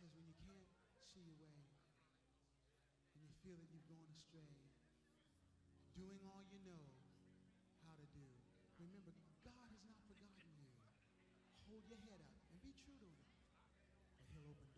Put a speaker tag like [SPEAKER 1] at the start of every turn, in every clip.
[SPEAKER 1] says, when you can't see your way, and you feel that you've gone astray, doing all you know how to do, remember, God has not forgotten you. Hold your head up and be true to him, and he'll open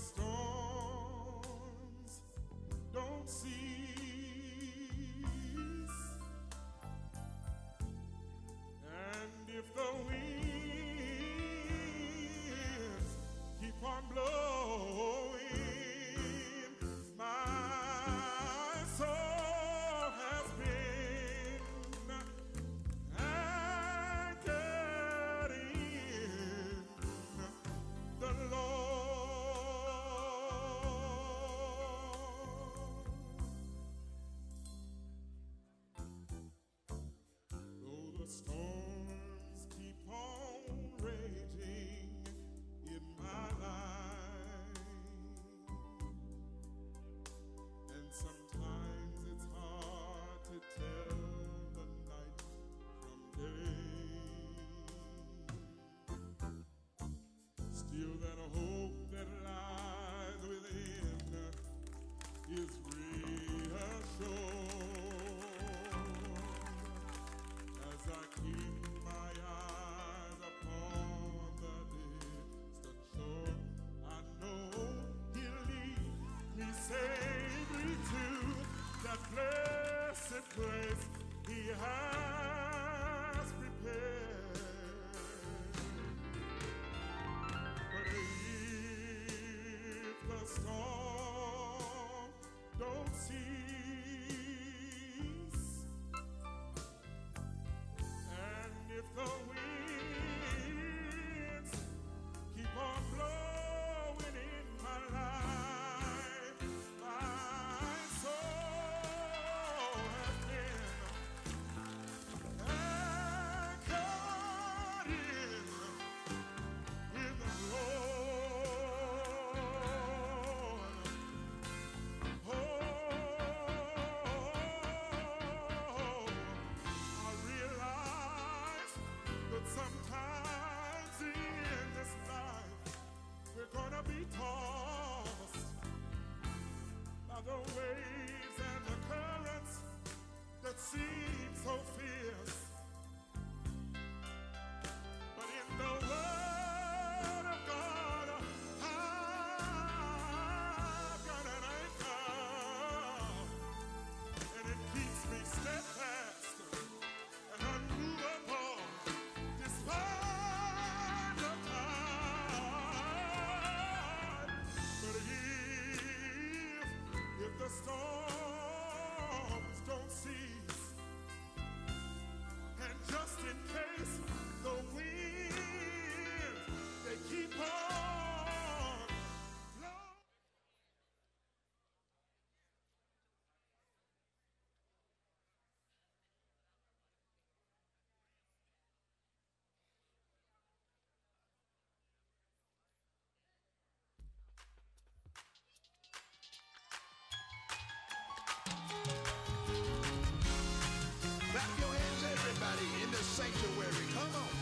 [SPEAKER 2] storms. Don't see storm.
[SPEAKER 3] her just. in the sanctuary. Come on.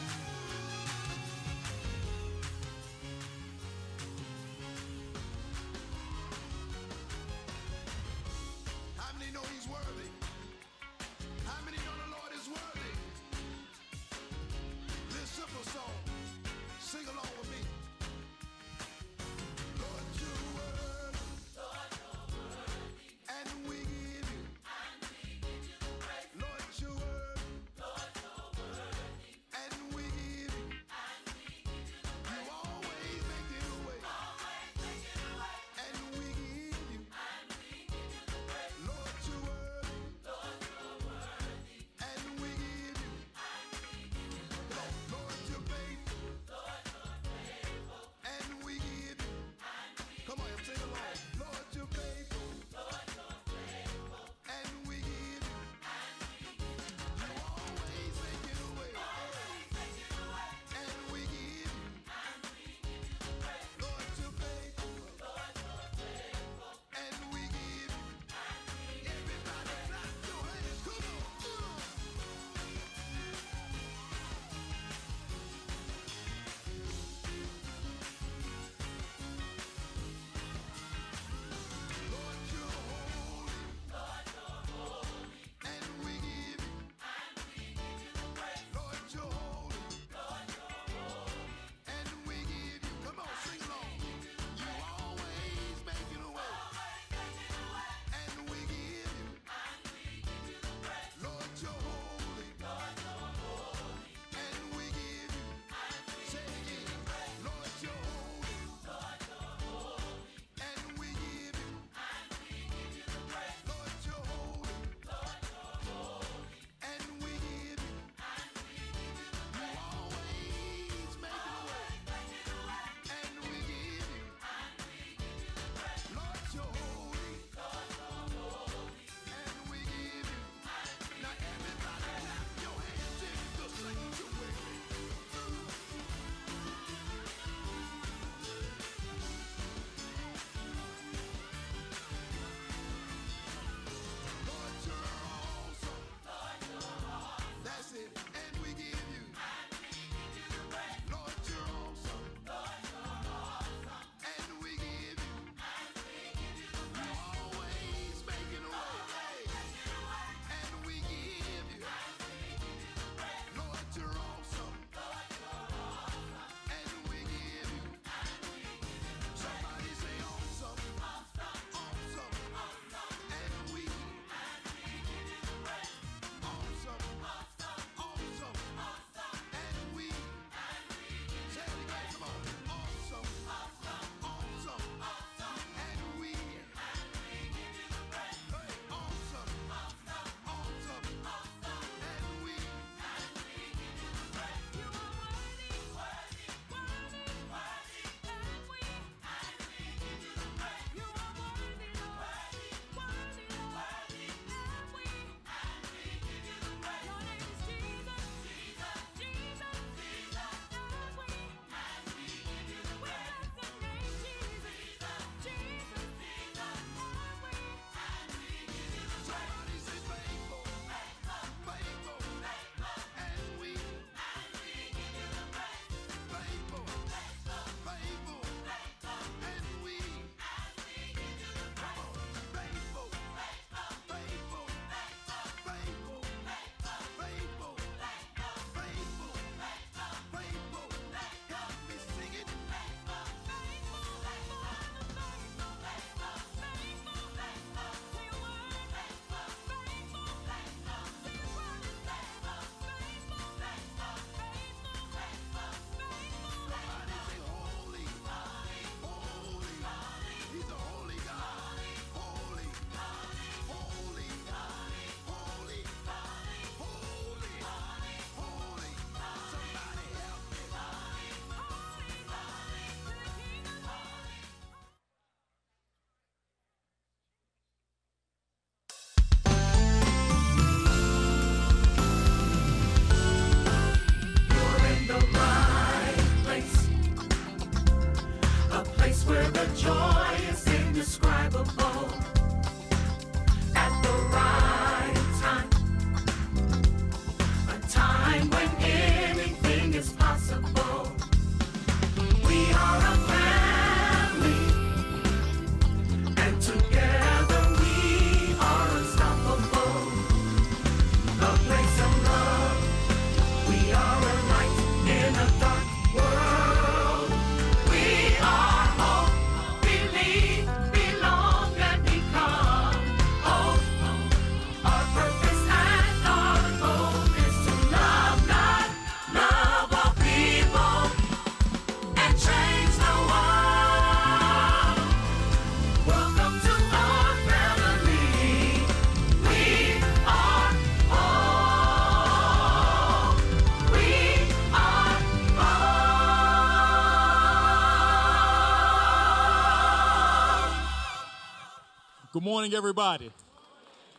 [SPEAKER 4] Morning, everybody.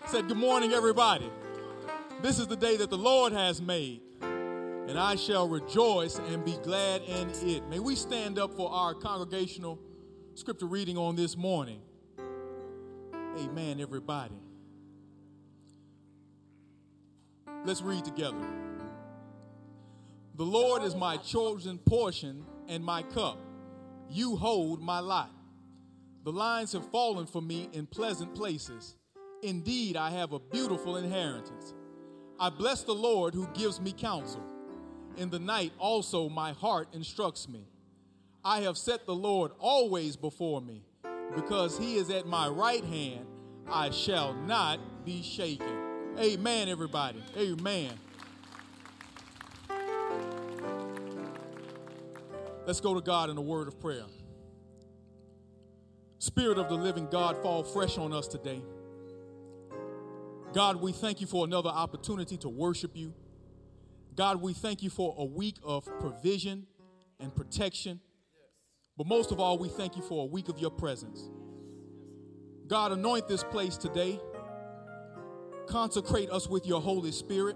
[SPEAKER 4] I said, Good morning, everybody. This is the day that the Lord has made, and I shall rejoice and be glad in it. May we stand up for our congregational scripture reading on this morning. Amen, everybody. Let's read together. The Lord is my chosen portion and my cup. You hold my lot. The lines have fallen for me in pleasant places. Indeed, I have a beautiful inheritance. I bless the Lord who gives me counsel. In the night also my heart instructs me. I have set the Lord always before me. Because he is at my right hand, I shall not be shaken. Amen, everybody. Amen. Let's go to God in a word of prayer. Spirit of the living God, fall fresh on us today. God, we thank you for another opportunity to worship you. God, we thank you for a week of provision and protection. But most of all, we thank you for a week of your presence. God, anoint this place today. Consecrate us with your Holy Spirit.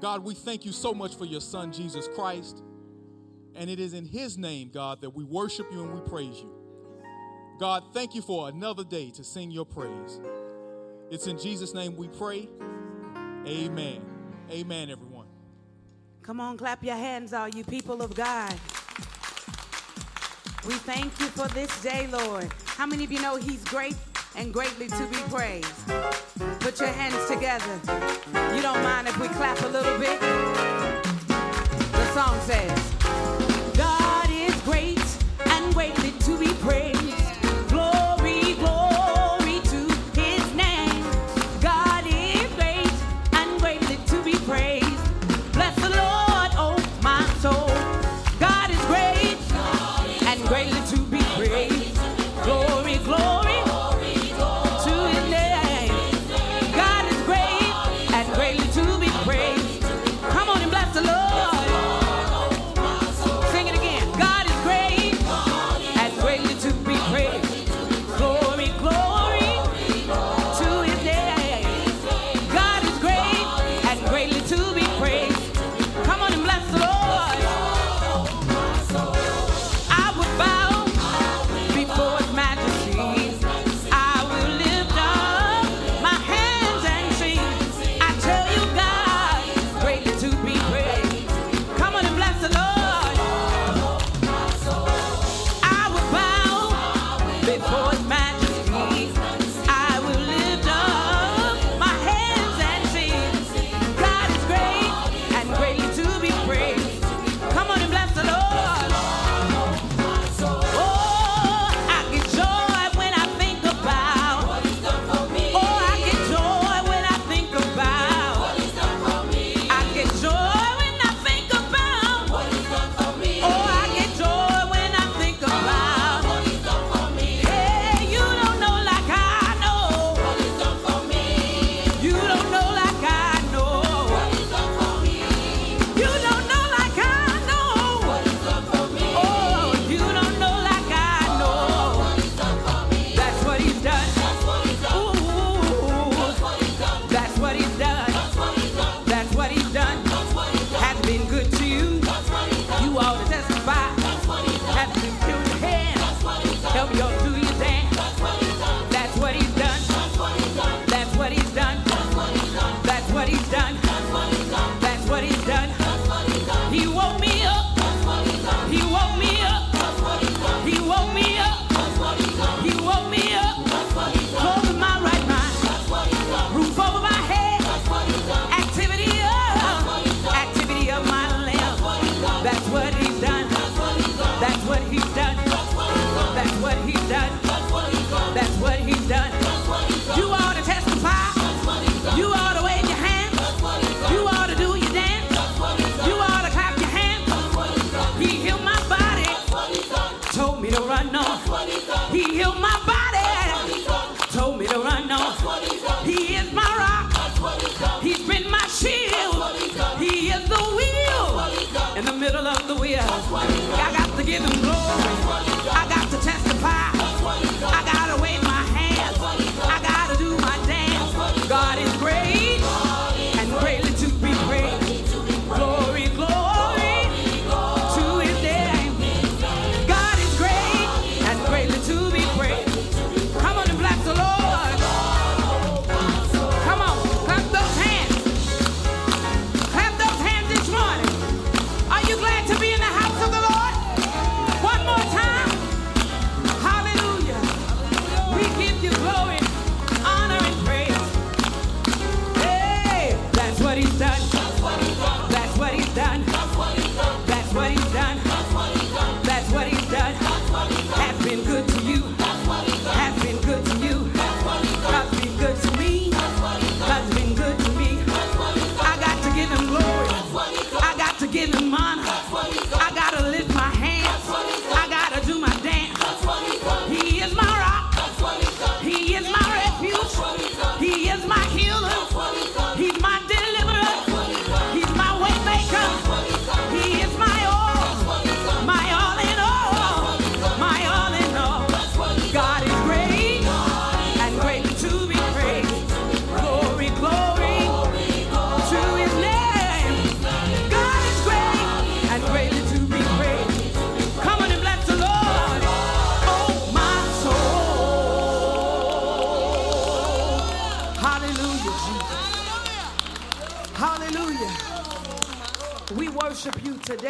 [SPEAKER 4] God, we thank you so much for your Son, Jesus Christ. And it is in his name, God, that we worship you and we praise you. God, thank you for another day to sing your praise. It's in Jesus' name we pray. Amen. Amen, everyone.
[SPEAKER 5] Come on, clap your hands, all you people of God. We thank you for this day, Lord. How many of you know He's great and greatly to be praised? Put your hands together. You don't mind if we clap a little bit? The song says, God is great and greatly to be praised.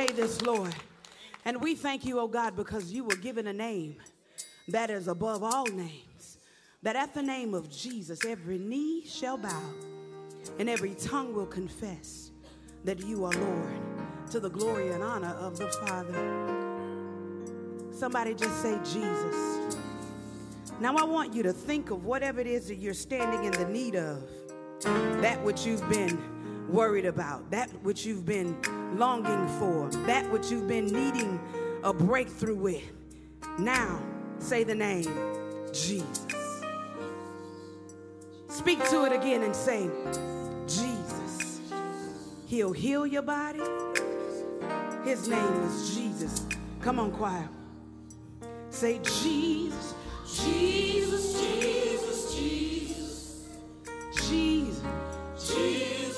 [SPEAKER 5] day this, Lord. And we thank you, oh God, because you were given a name that is above all names, that at the name of Jesus, every knee shall bow and every tongue will confess that you are Lord to the glory and honor of the Father. Somebody just say, Jesus. Now I want you to think of whatever it is that you're standing in the need of, that which you've been worried about, that which you've been longing for, that which you've been needing a breakthrough with. Now, say the name Jesus. Speak to it again and say, Jesus. He'll heal your body. His name is Jesus. Come on, choir. Say, Jesus. Jesus, Jesus, Jesus. Jesus. Jesus.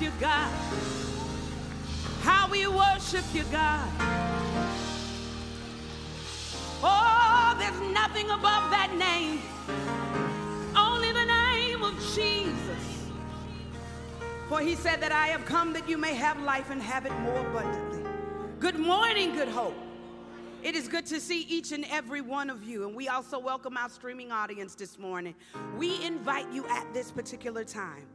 [SPEAKER 5] you, God. How we worship you, God. Oh, there's nothing above that name. Only the name of Jesus. For he said that I have come that you may have life and have it more abundantly. Good morning, good hope. It is good to see each and every one of you. And we also welcome our streaming audience this morning. We invite you at this particular time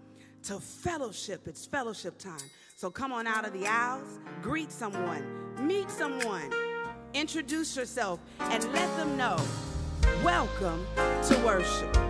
[SPEAKER 5] to fellowship. It's fellowship time. So come on out of the aisles, greet someone, meet someone, introduce yourself, and let them know welcome to worship.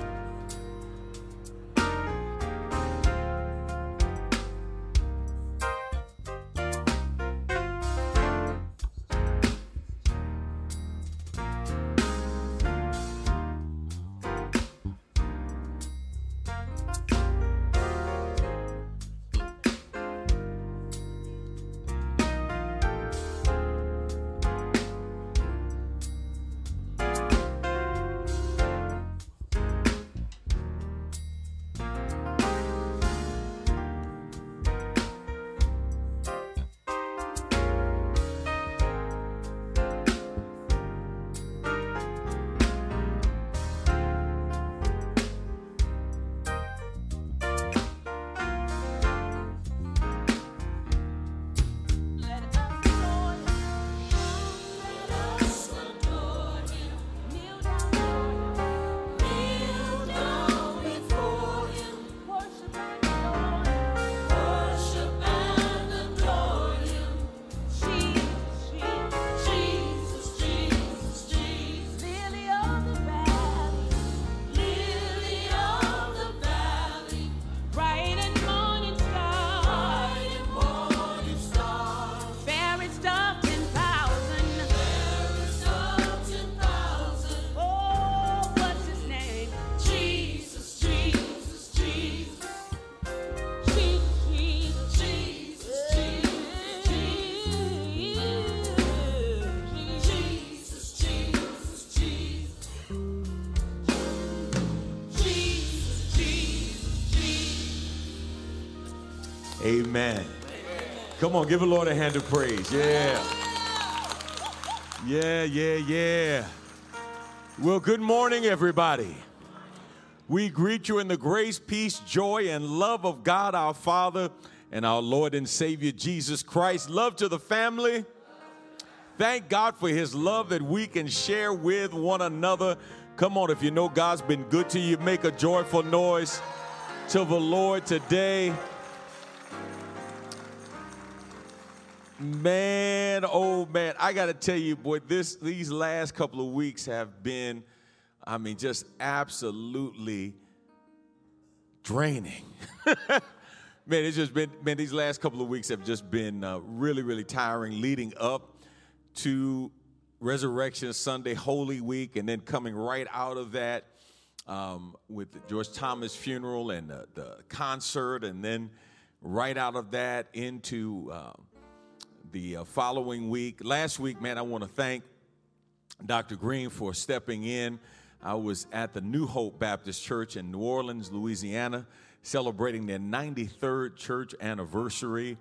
[SPEAKER 6] Amen. Come on, give the Lord a hand of praise. Yeah. Yeah, yeah, yeah. Well, good morning, everybody. We greet you in the grace, peace, joy, and love of God our Father and our Lord and Savior Jesus Christ. Love to the family. Thank God for his love that we can share with one another. Come on, if you know God's been good to you, make a joyful noise to the Lord today. Man, oh man, I got to tell you, boy, this these last couple of weeks have been, I mean, just absolutely draining. man, it's just been, man, these last couple of weeks have just been uh, really, really tiring leading up to Resurrection Sunday, Holy Week, and then coming right out of that um, with George Thomas funeral and the, the concert, and then right out of that into uh, the uh, following week. Last week, man, I want to thank Dr. Green for stepping in. I was at the New Hope Baptist Church in New Orleans, Louisiana, celebrating their 93rd church anniversary.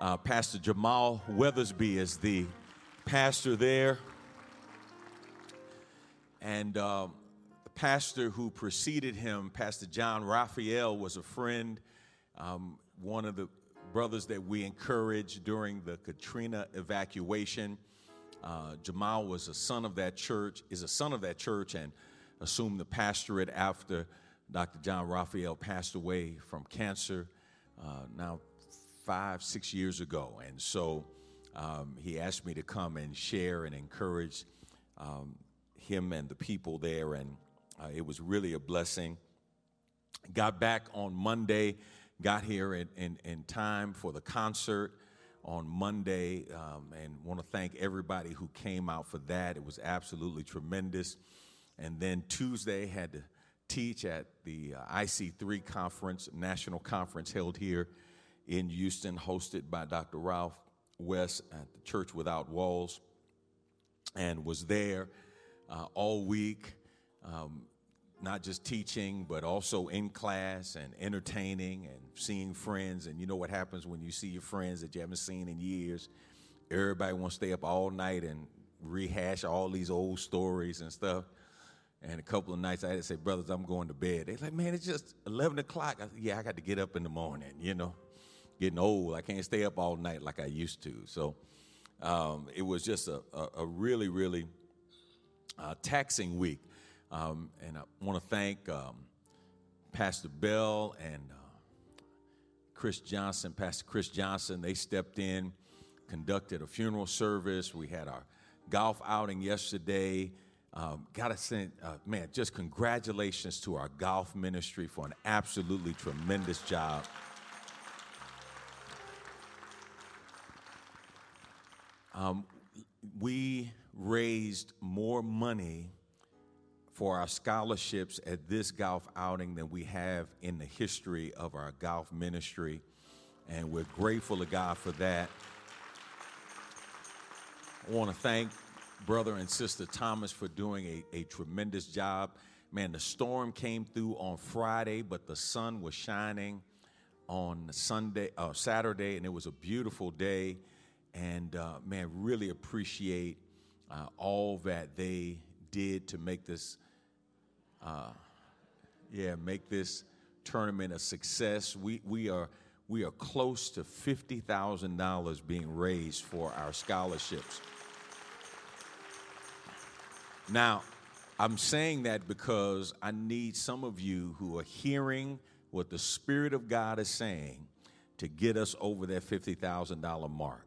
[SPEAKER 6] Uh, pastor Jamal Weathersby is the pastor there. And uh, the pastor who preceded him, Pastor John Raphael, was a friend, um, one of the brothers that we encouraged during the Katrina evacuation. Uh, Jamal was a son of that church, is a son of that church, and assumed the pastorate after Dr. John Raphael passed away from cancer uh, now five, six years ago. And so um, he asked me to come and share and encourage um, him and the people there, and uh, it was really a blessing. Got back on Monday, got here in, in, in time for the concert on Monday, um, and want to thank everybody who came out for that. It was absolutely tremendous. And then Tuesday had to teach at the uh, IC3 conference, national conference held here in Houston, hosted by Dr. Ralph West at the Church Without Walls, and was there uh, all week. Um, not just teaching, but also in class and entertaining and seeing friends. And you know what happens when you see your friends that you haven't seen in years? Everybody wants to stay up all night and rehash all these old stories and stuff. And a couple of nights I had to say, brothers, I'm going to bed. They're like, man, it's just 11 o'clock. I said, yeah, I got to get up in the morning, you know. Getting old. I can't stay up all night like I used to. So um, it was just a, a, a really, really uh, taxing week. Um, and I want to thank um, Pastor Bell and uh, Chris Johnson, Pastor Chris Johnson. They stepped in, conducted a funeral service. We had our golf outing yesterday. Um, Got to send, uh, man, just congratulations to our golf ministry for an absolutely tremendous job. Um, we raised more money for our scholarships at this golf outing than we have in the history of our golf ministry. And we're grateful to God for that. I want to thank brother and sister Thomas for doing a, a tremendous job. Man, the storm came through on Friday, but the sun was shining on Sunday, uh, Saturday, and it was a beautiful day. And uh, man, really appreciate uh, all that they did to make this, uh, yeah, make this tournament a success. We we are we are close to fifty thousand dollars being raised for our scholarships. Now, I'm saying that because I need some of you who are hearing what the Spirit of God is saying to get us over that $50,000 mark.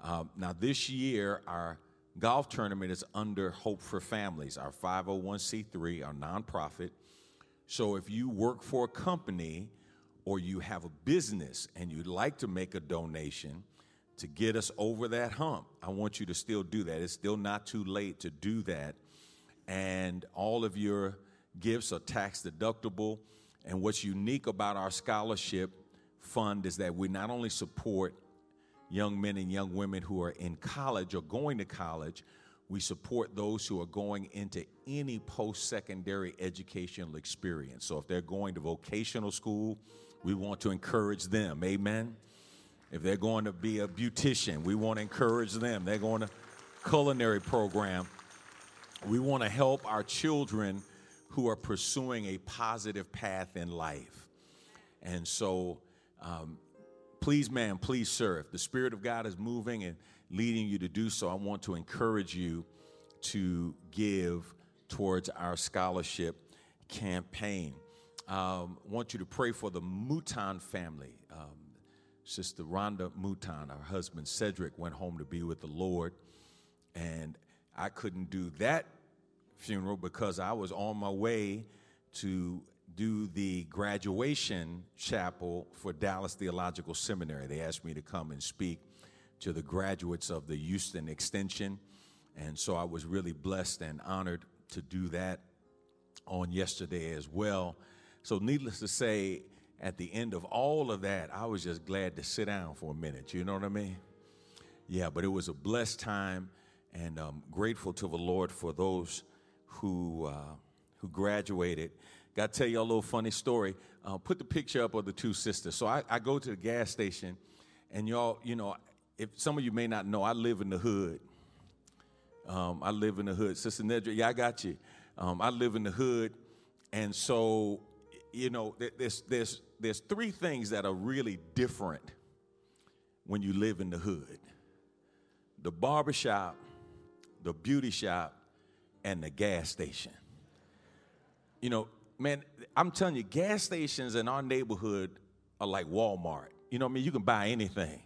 [SPEAKER 6] Um, now, this year, our golf tournament is under Hope for Families, our 501c3, our nonprofit. So if you work for a company or you have a business and you'd like to make a donation to get us over that hump, I want you to still do that. It's still not too late to do that. And all of your gifts are tax deductible. And what's unique about our scholarship fund is that we not only support young men and young women who are in college or going to college, we support those who are going into any post secondary educational experience. So if they're going to vocational school, we want to encourage them. Amen. If they're going to be a beautician, we want to encourage them. They're going to culinary program. We want to help our children who are pursuing a positive path in life. And so, um, please, ma'am, please, sir, if the Spirit of God is moving and leading you to do so, I want to encourage you to give towards our scholarship campaign. Um, I want you to pray for the Mouton family. Um, Sister Rhonda Mouton, her husband Cedric, went home to be with the Lord. And I couldn't do that funeral because I was on my way to do the graduation chapel for Dallas Theological Seminary. They asked me to come and speak to the graduates of the Houston Extension. And so I was really blessed and honored to do that on yesterday as well. So, needless to say, at the end of all of that, I was just glad to sit down for a minute. You know what I mean? Yeah, but it was a blessed time, and I'm grateful to the Lord for those who uh, who graduated. Got to tell you a little funny story. Uh, put the picture up of the two sisters. So I, I go to the gas station, and y'all, you know, if some of you may not know, I live in the hood. Um, I live in the hood. Sister Nedra, yeah, I got you. Um, I live in the hood, and so you know, there's there's there's three things that are really different when you live in the hood: the barbershop, the beauty shop, and the gas station. You know, man, I'm telling you, gas stations in our neighborhood are like Walmart. You know what I mean? You can buy anything.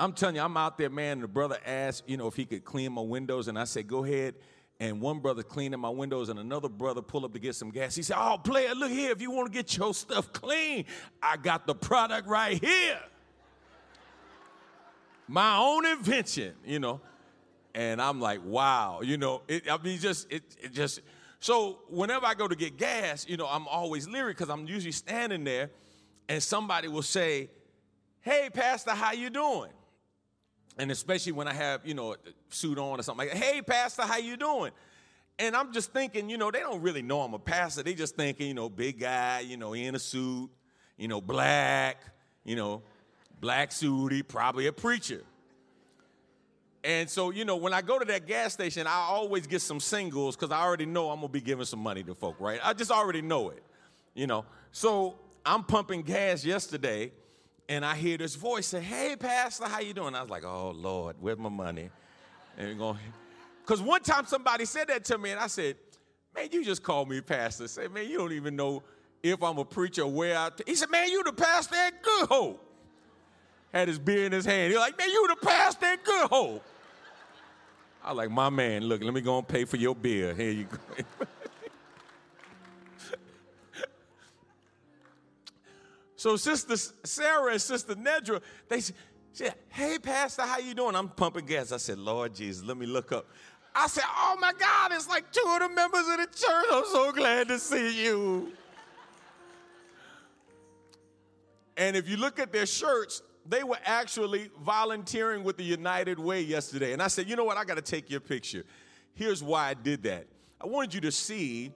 [SPEAKER 6] I'm telling you, I'm out there, man. And the brother asked, you know, if he could clean my windows, and I said, go ahead. And one brother cleaning my windows, and another brother pull up to get some gas. He said, "Oh, player, look here. If you want to get your stuff clean, I got the product right here. My own invention, you know." And I'm like, "Wow, you know." It, I mean, just it, it just. So whenever I go to get gas, you know, I'm always leery because I'm usually standing there, and somebody will say, "Hey, Pastor, how you doing?" and especially when I have, you know, a suit on or something like. Hey, pastor, how you doing? And I'm just thinking, you know, they don't really know I'm a pastor. They just thinking, you know, big guy, you know, in a suit, you know, black, you know, black suit, he probably a preacher. And so, you know, when I go to that gas station, I always get some singles because I already know I'm gonna be giving some money to folk, right? I just already know it, you know. So I'm pumping gas yesterday, and I hear this voice say, "Hey, Pastor, how you doing?" I was like, "Oh Lord, where's my money?" And going, because one time somebody said that to me, and I said, "Man, you just called me Pastor." Say, "Man, you don't even know if I'm a preacher where I." He said, "Man, you the pastor at Good Hope." Had his beer in his hand. He was like, "Man, you the pastor at Good Hope." I like, my man. Look, let me go and pay for your beer. Here you go. So Sister Sarah and Sister Nedra, they said, hey, Pastor, how you doing? I'm pumping gas. I said, Lord Jesus, let me look up. I said, oh my God, it's like two of the members of the church. I'm so glad to see you. and if you look at their shirts, they were actually volunteering with the United Way yesterday. And I said, you know what? I got to take your picture. Here's why I did that. I wanted you to see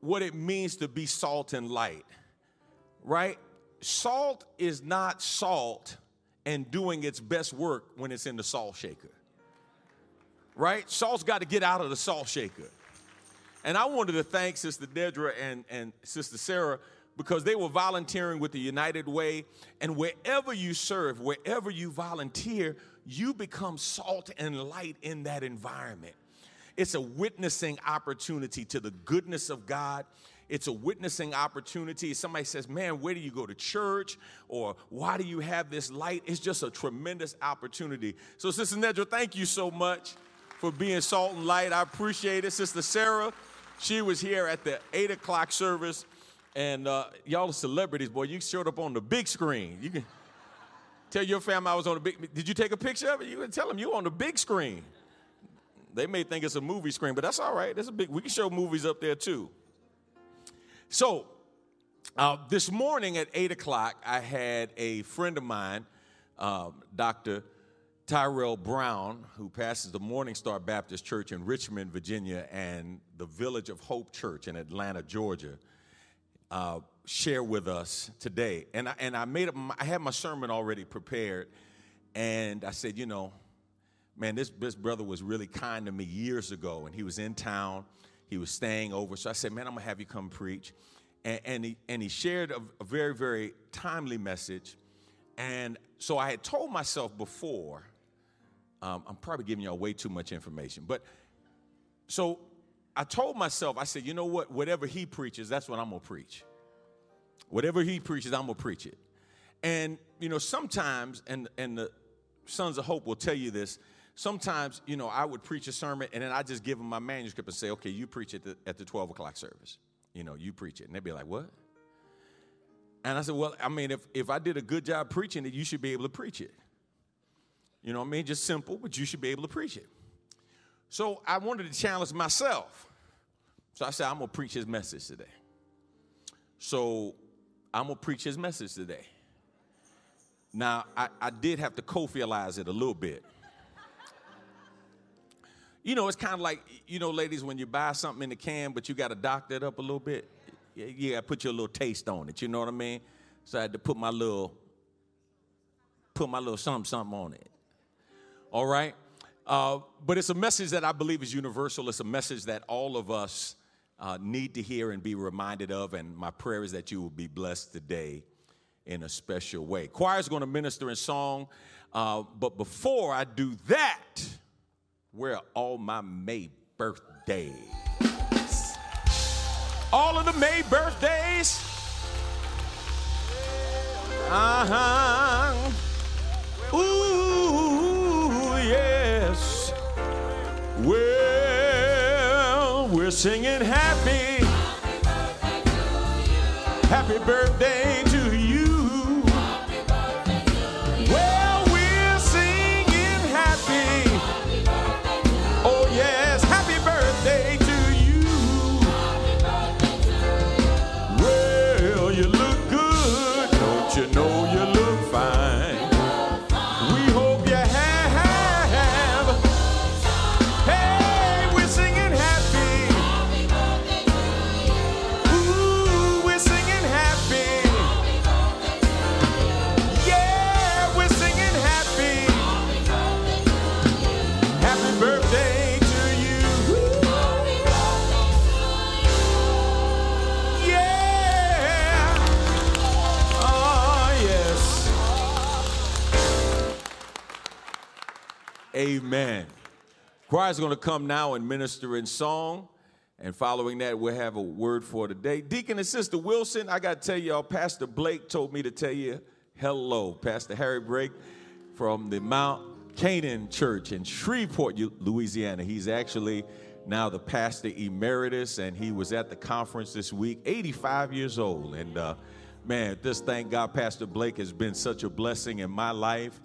[SPEAKER 6] what it means to be salt and light, right? salt is not salt and doing its best work when it's in the salt shaker. Right? Salt's got to get out of the salt shaker. And I wanted to thank Sister Dedra and, and Sister Sarah because they were volunteering with the United Way. And wherever you serve, wherever you volunteer, you become salt and light in that environment. It's a witnessing opportunity to the goodness of God it's a witnessing opportunity. Somebody says, Man, where do you go to church? Or why do you have this light? It's just a tremendous opportunity. So, Sister Nedra, thank you so much for being salt and light. I appreciate it. Sister Sarah, she was here at the 8 o'clock service. And uh, y'all are celebrities, boy. You showed up on the big screen. You can tell your family I was on the big. Did you take a picture of it? You can tell them you on the big screen. They may think it's a movie screen, but that's all right. That's a big. We can show movies up there too. So, uh, this morning at 8 o'clock, I had a friend of mine, um, Dr. Tyrell Brown, who passes the Morning Star Baptist Church in Richmond, Virginia, and the Village of Hope Church in Atlanta, Georgia, uh, share with us today. And I, and I made up, I had my sermon already prepared, and I said, you know, man, this, this brother was really kind to me years ago, and he was in town he was staying over. So I said, Man, I'm to have you come preach. And, and, he, and he shared a, a very, very timely message. And so I had told myself before, um, I'm probably giving y'all way too much information, but so I told myself, I said, you know what? Whatever he preaches, that's what I'm going to preach. Whatever he preaches, I'm going to preach it. And, you know, sometimes, and, and the Sons of Hope will tell you this, sometimes, you know, I would preach a sermon and then I just give them my manuscript and say, okay, you preach it at the 12 o'clock service. You know, you preach it. And they'd be like, what? And I said, well, I mean, if, if I did a good job preaching it, you should be able to preach it. You know what I mean? Just simple, but you should be able to preach it. So I wanted to challenge myself. So I said, I'm going to preach his message today. So I'm going to preach his message today. Now, I, I did have to co-realize it a little bit you know, it's kind of like, you know, ladies, when you buy something in the can, but you got to doctor it up a little bit. Yeah, yeah, put your little taste on it. You know what I mean? So I had to put my little, put my little something, something on it. All right? Uh, but it's a message that I believe is universal. It's a message that all of us uh, need to hear and be reminded of. And my prayer is that you will be blessed today in a special way. Choir is going to minister in song. Uh, but before I do that, where are all my May birthdays? All of the May birthdays. Uh huh. Ooh. Well, we're singing happy. Happy birthday, happy birthday Amen. Choir's going to come now and minister in song. And following that, we'll have a word for today. Deacon and Sister Wilson, I got to tell y'all, Pastor Blake told me to tell you hello. Pastor Harry Blake from the Mount Canaan Church in Shreveport, Louisiana. He's actually now the pastor emeritus, and he was at the conference this week, 85 years old. And uh, man, just thank God, Pastor Blake has been such a blessing in my life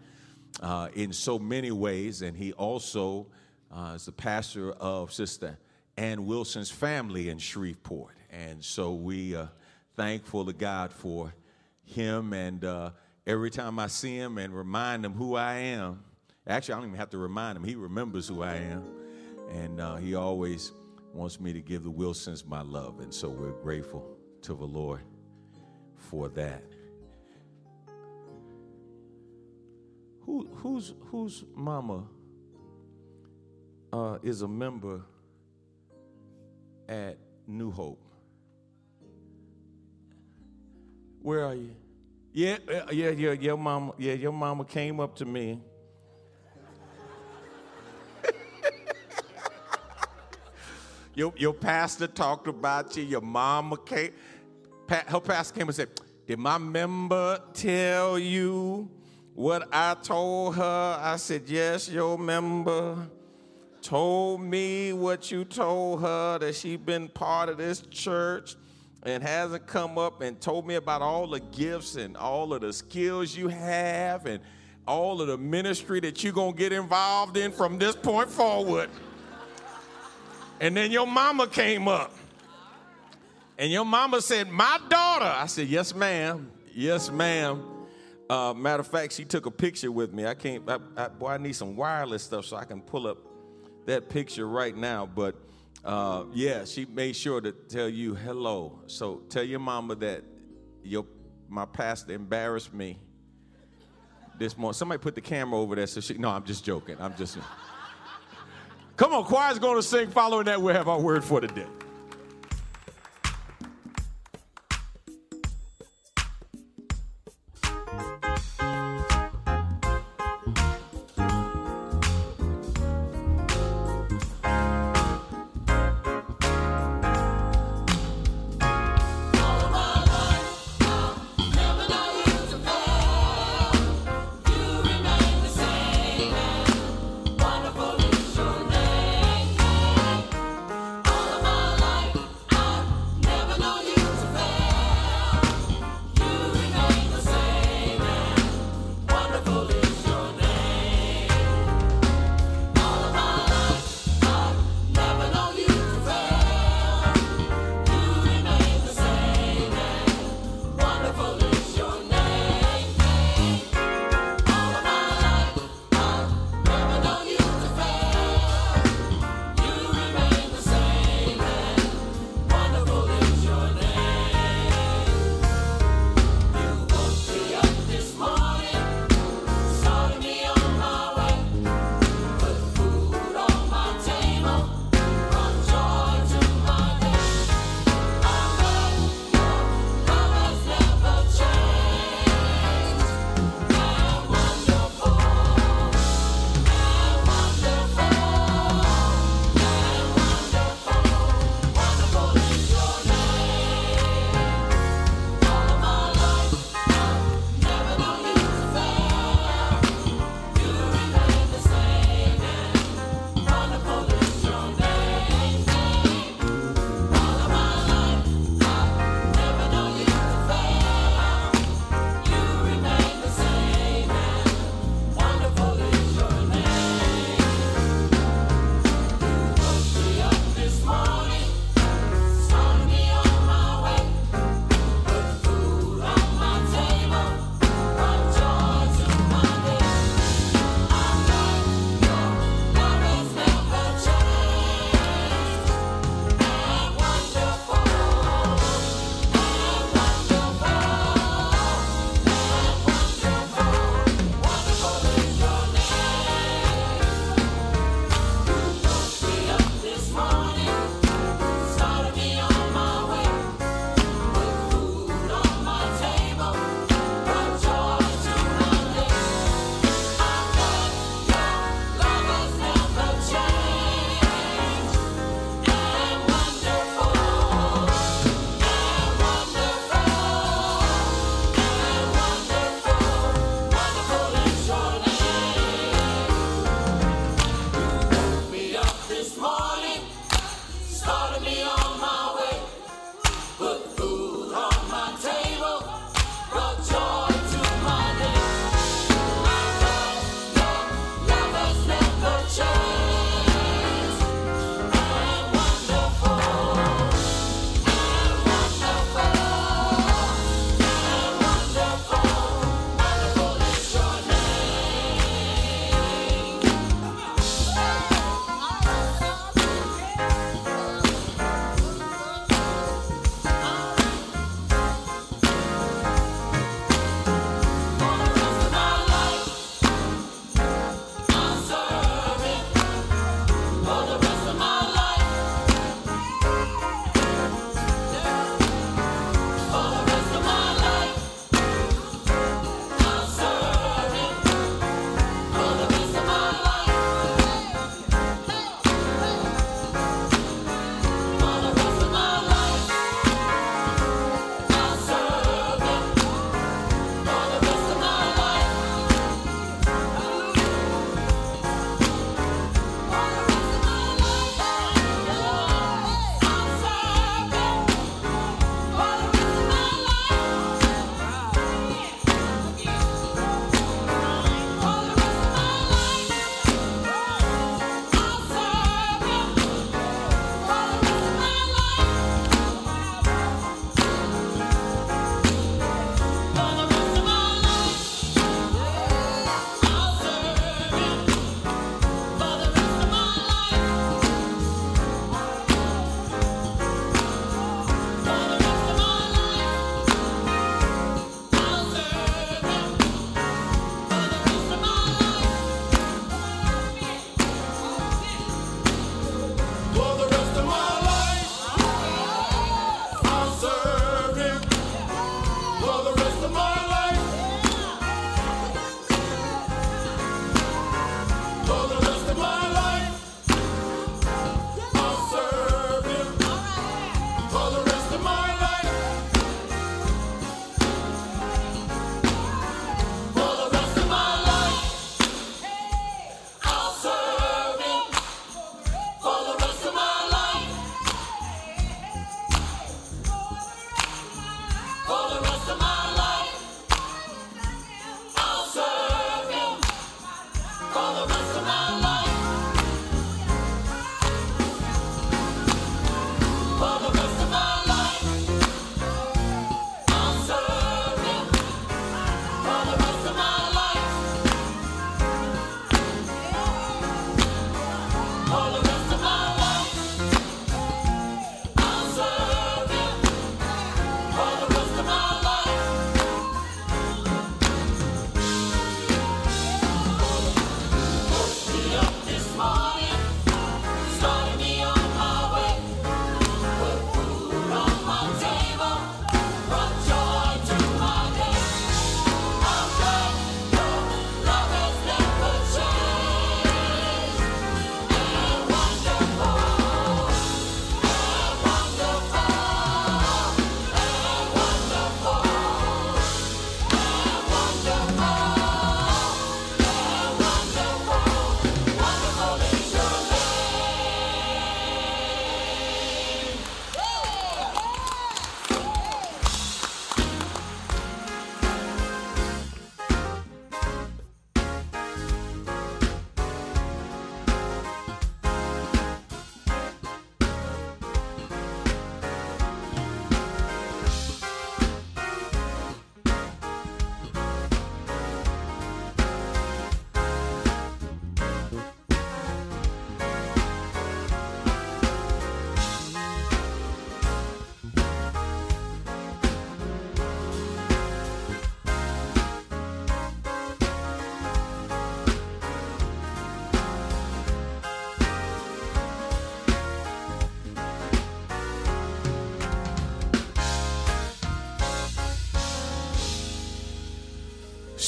[SPEAKER 6] uh, in so many ways. And he also uh, is the pastor of Sister Ann Wilson's family in Shreveport. And so we are thankful to God for him. And uh, every time I see him and remind him who I am, actually, I don't even have to remind him, he remembers who I am. And uh, he always wants me to give the Wilsons my love. And so we're grateful to the Lord for that. Who, who's, whose mama uh, is a member at New Hope? Where are you? Yeah, yeah, yeah. Your mama, yeah, your mama came up to me. your, your pastor talked about you. Your mama came. Her pastor came and said, "Did my member tell you what I told her?" I said, "Yes, your member." told me what you told her that she been part of this church and hasn't come up and told me about all the gifts and all of the skills you have and all of the ministry that you're going to get involved in from this point forward. And then your mama came up. And your mama said, My daughter. I said, Yes, ma'am. Yes, ma'am. Uh, matter of fact, she took a picture with me. I can't, I, I, boy, I need some wireless stuff so I can pull up that picture right now, but uh, yeah, she made sure to tell you hello. So tell your mama that your my pastor embarrassed me this morning. Somebody put the camera over there so she. No, I'm just joking. I'm just. Come on, choir's going to sing. Following that, we'll have our word for the day.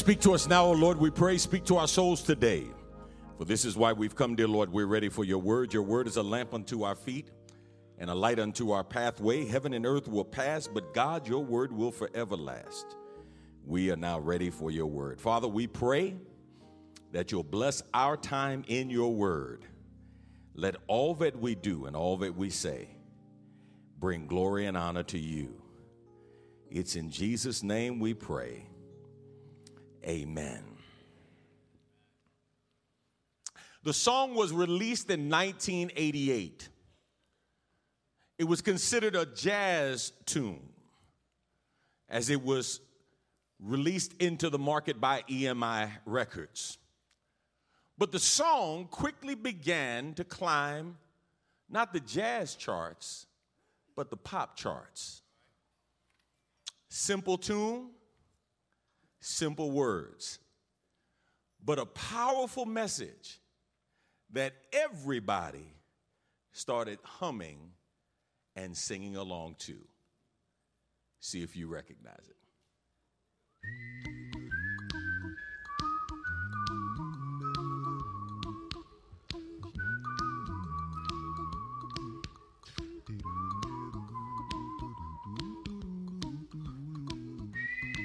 [SPEAKER 6] Speak to us now, O Lord, we pray. Speak to our souls today. For this is why we've come, dear Lord. We're ready for your word. Your word is a lamp unto our feet and a light unto our pathway. Heaven and earth will pass, but God, your word will forever last. We are now ready for your word. Father, we pray that you'll bless our time in your word. Let all that we do and all that we say bring glory and honor to you. It's in Jesus' name we pray. Amen. The song was released in 1988. It was considered a jazz tune as it was released into the market by EMI Records. But the song quickly began to climb not the jazz charts, but the pop charts. Simple tune, simple words, but a powerful message that everybody started humming and singing along to. See if you recognize it.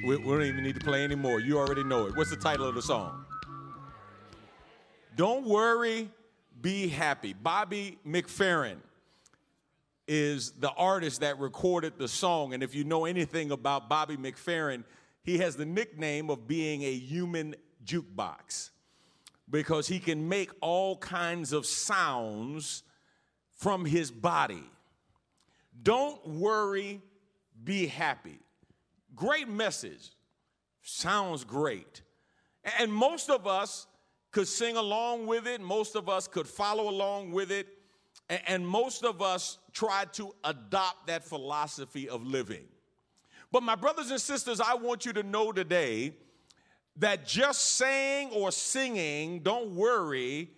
[SPEAKER 6] We, we don't even need to play anymore. You already know it. What's the title of the song? Don't worry, be happy. Bobby McFerrin is the artist that recorded the song. And if you know anything about Bobby McFerrin, he has the nickname of being a human jukebox because he can make all kinds of sounds from his body. Don't worry, be happy. Great message. Sounds great. And most of us could sing along with it, most of us could follow along with it, and most of us tried to adopt that philosophy of living. But, my brothers and sisters, I want you to know today that just saying or singing, don't worry,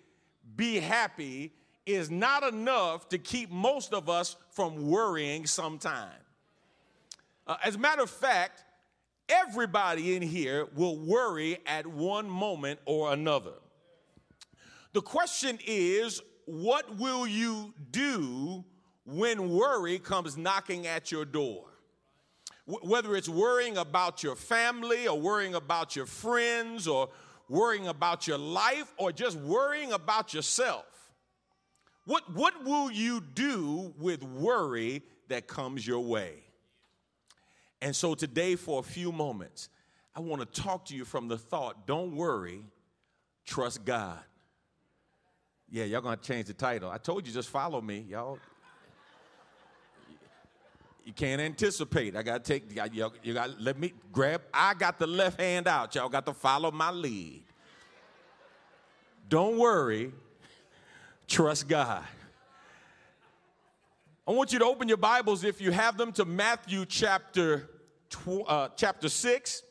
[SPEAKER 6] be happy, is not enough to keep most of us from worrying sometime. Uh, as a matter of fact, everybody in here will worry at one moment or another. The question is, what will you do when worry comes knocking at your door? Whether it's worrying about your family or worrying about your friends or worrying about your life or just worrying about yourself. What, what will you do with worry that comes your way? And so today, for a few moments, I want to talk to you from the thought don't worry, trust God. Yeah, y'all gonna change the title. I told you just follow me, y'all. You can't anticipate. I gotta take. Y'all, you gotta Let me grab. I got the left hand out. Y'all got to follow my lead. Don't worry. Trust God. I want you to open your Bibles, if you have them, to Matthew chapter, tw- uh, chapter 6.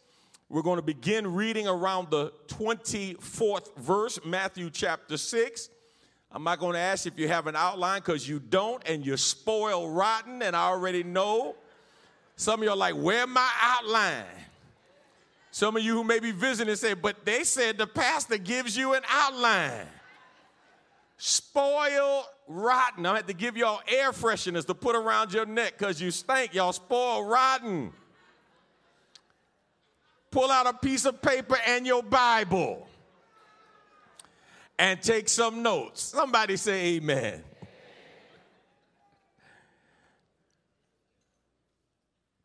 [SPEAKER 6] We're going to begin reading around the 24th verse, Matthew chapter 6. I'm not going to ask if you have an outline because you don't and you're spoiled rotten, and I already know. Some of you are like, Where my outline? Some of you who may be visiting say, But they said the pastor gives you an outline. Spoiled rotten. I had to give y'all air fresheners to put around your neck because you stink. Y'all spoiled rotten. Pull out a piece of paper and your Bible and take some notes. Somebody say amen.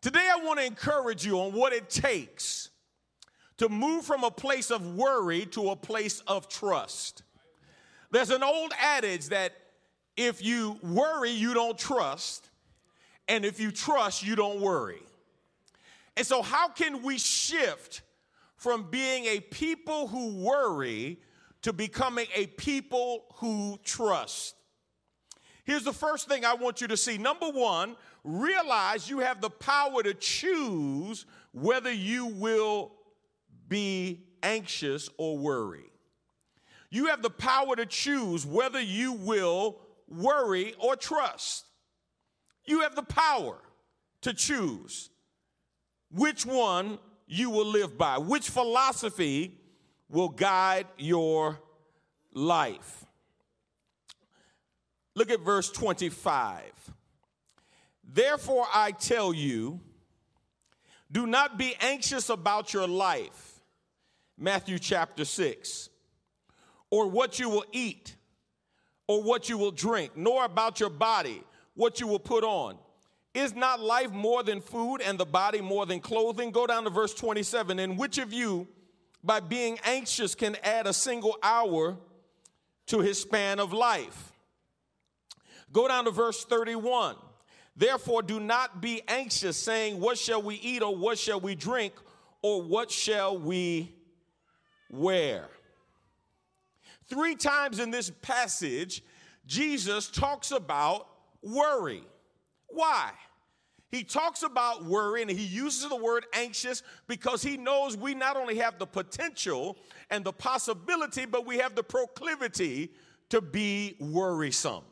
[SPEAKER 6] Today, I want to encourage you on what it takes to move from a place of worry to a place of trust. There's an old adage that if you worry, you don't trust, and if you trust, you don't worry. And so, how can we shift from being a people who worry to becoming a people who trust? Here's the first thing I want you to see. Number one, realize you have the power to choose whether you will be anxious or worry. You have the power to choose whether you will worry or trust. You have the power to choose which one you will live by? Which philosophy will guide your life? Look at verse 25. Therefore, I tell you, do not be anxious about your life, Matthew chapter 6, or what you will eat, or what you will drink, nor about your body, what you will put on. Is not life more than food and the body more than clothing? Go down to verse 27. And which of you, by being anxious, can add a single hour to his span of life? Go down to verse 31. Therefore, do not be anxious, saying, What shall we eat, or what shall we drink, or what shall we wear? Three times in this passage, Jesus talks about worry. Why? He talks about worry and he uses the word anxious because he knows we not only have the potential and the possibility, but we have the proclivity to be worrisome.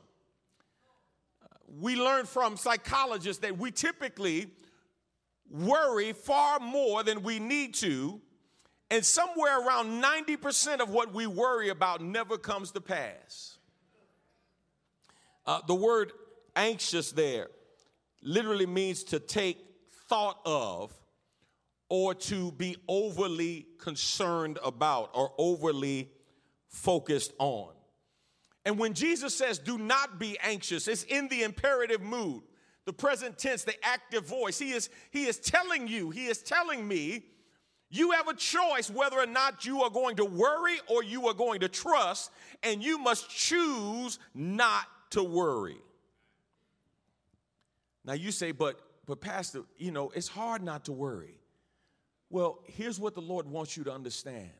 [SPEAKER 6] We learn from psychologists that we typically worry far more than we need to, and somewhere around 90% of what we worry about never comes to pass. Uh, the word anxious there literally means to take thought of or to be overly concerned about or overly focused on. And when Jesus says, do not be anxious, it's in the imperative mood, the present tense, the active voice. He is, he is telling you, he is telling me, you have a choice whether or not you are going to worry or you are going to trust, and you must choose not to worry. Now you say, but but Pastor, you know, it's hard not to worry. Well, here's what the Lord wants you to understand.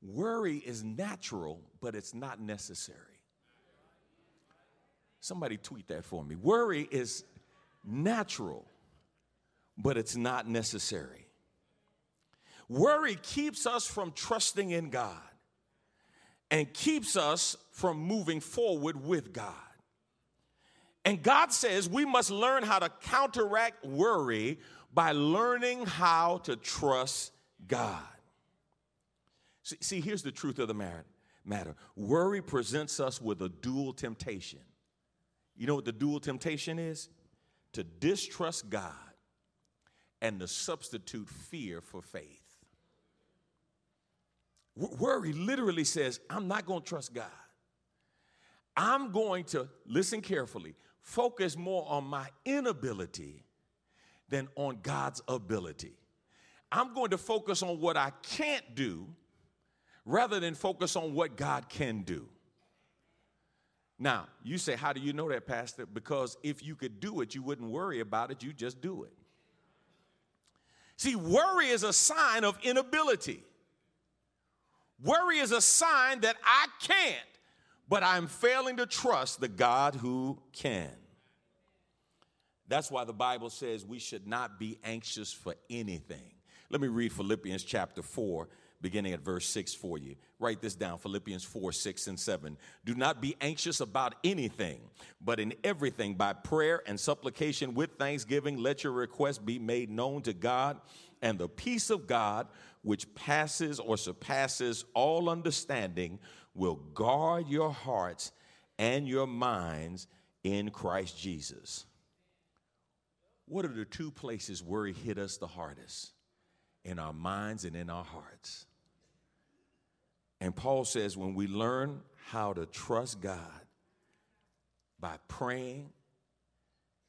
[SPEAKER 6] Worry is natural, but it's not necessary. Somebody tweet that for me. Worry is natural, but it's not necessary. Worry keeps us from trusting in God and keeps us from moving forward with God. And God says we must learn how to counteract worry by learning how to trust God. See, see, here's the truth of the matter worry presents us with a dual temptation. You know what the dual temptation is? To distrust God and to substitute fear for faith. Worry literally says, I'm not going to trust God. I'm going to, listen carefully, focus more on my inability than on God's ability. I'm going to focus on what I can't do rather than focus on what God can do. Now, you say, How do you know that, Pastor? Because if you could do it, you wouldn't worry about it, you just do it. See, worry is a sign of inability. Worry is a sign that I can't, but I'm failing to trust the God who can. That's why the Bible says we should not be anxious for anything. Let me read Philippians chapter 4, beginning at verse 6 for you. Write this down Philippians 4, 6, and 7. Do not be anxious about anything, but in everything, by prayer and supplication with thanksgiving, let your requests be made known to God, and the peace of God, which passes or surpasses all understanding, will guard your hearts and your minds in Christ Jesus. What are the two places worry hit us the hardest? In our minds and in our hearts. And Paul says when we learn how to trust God by praying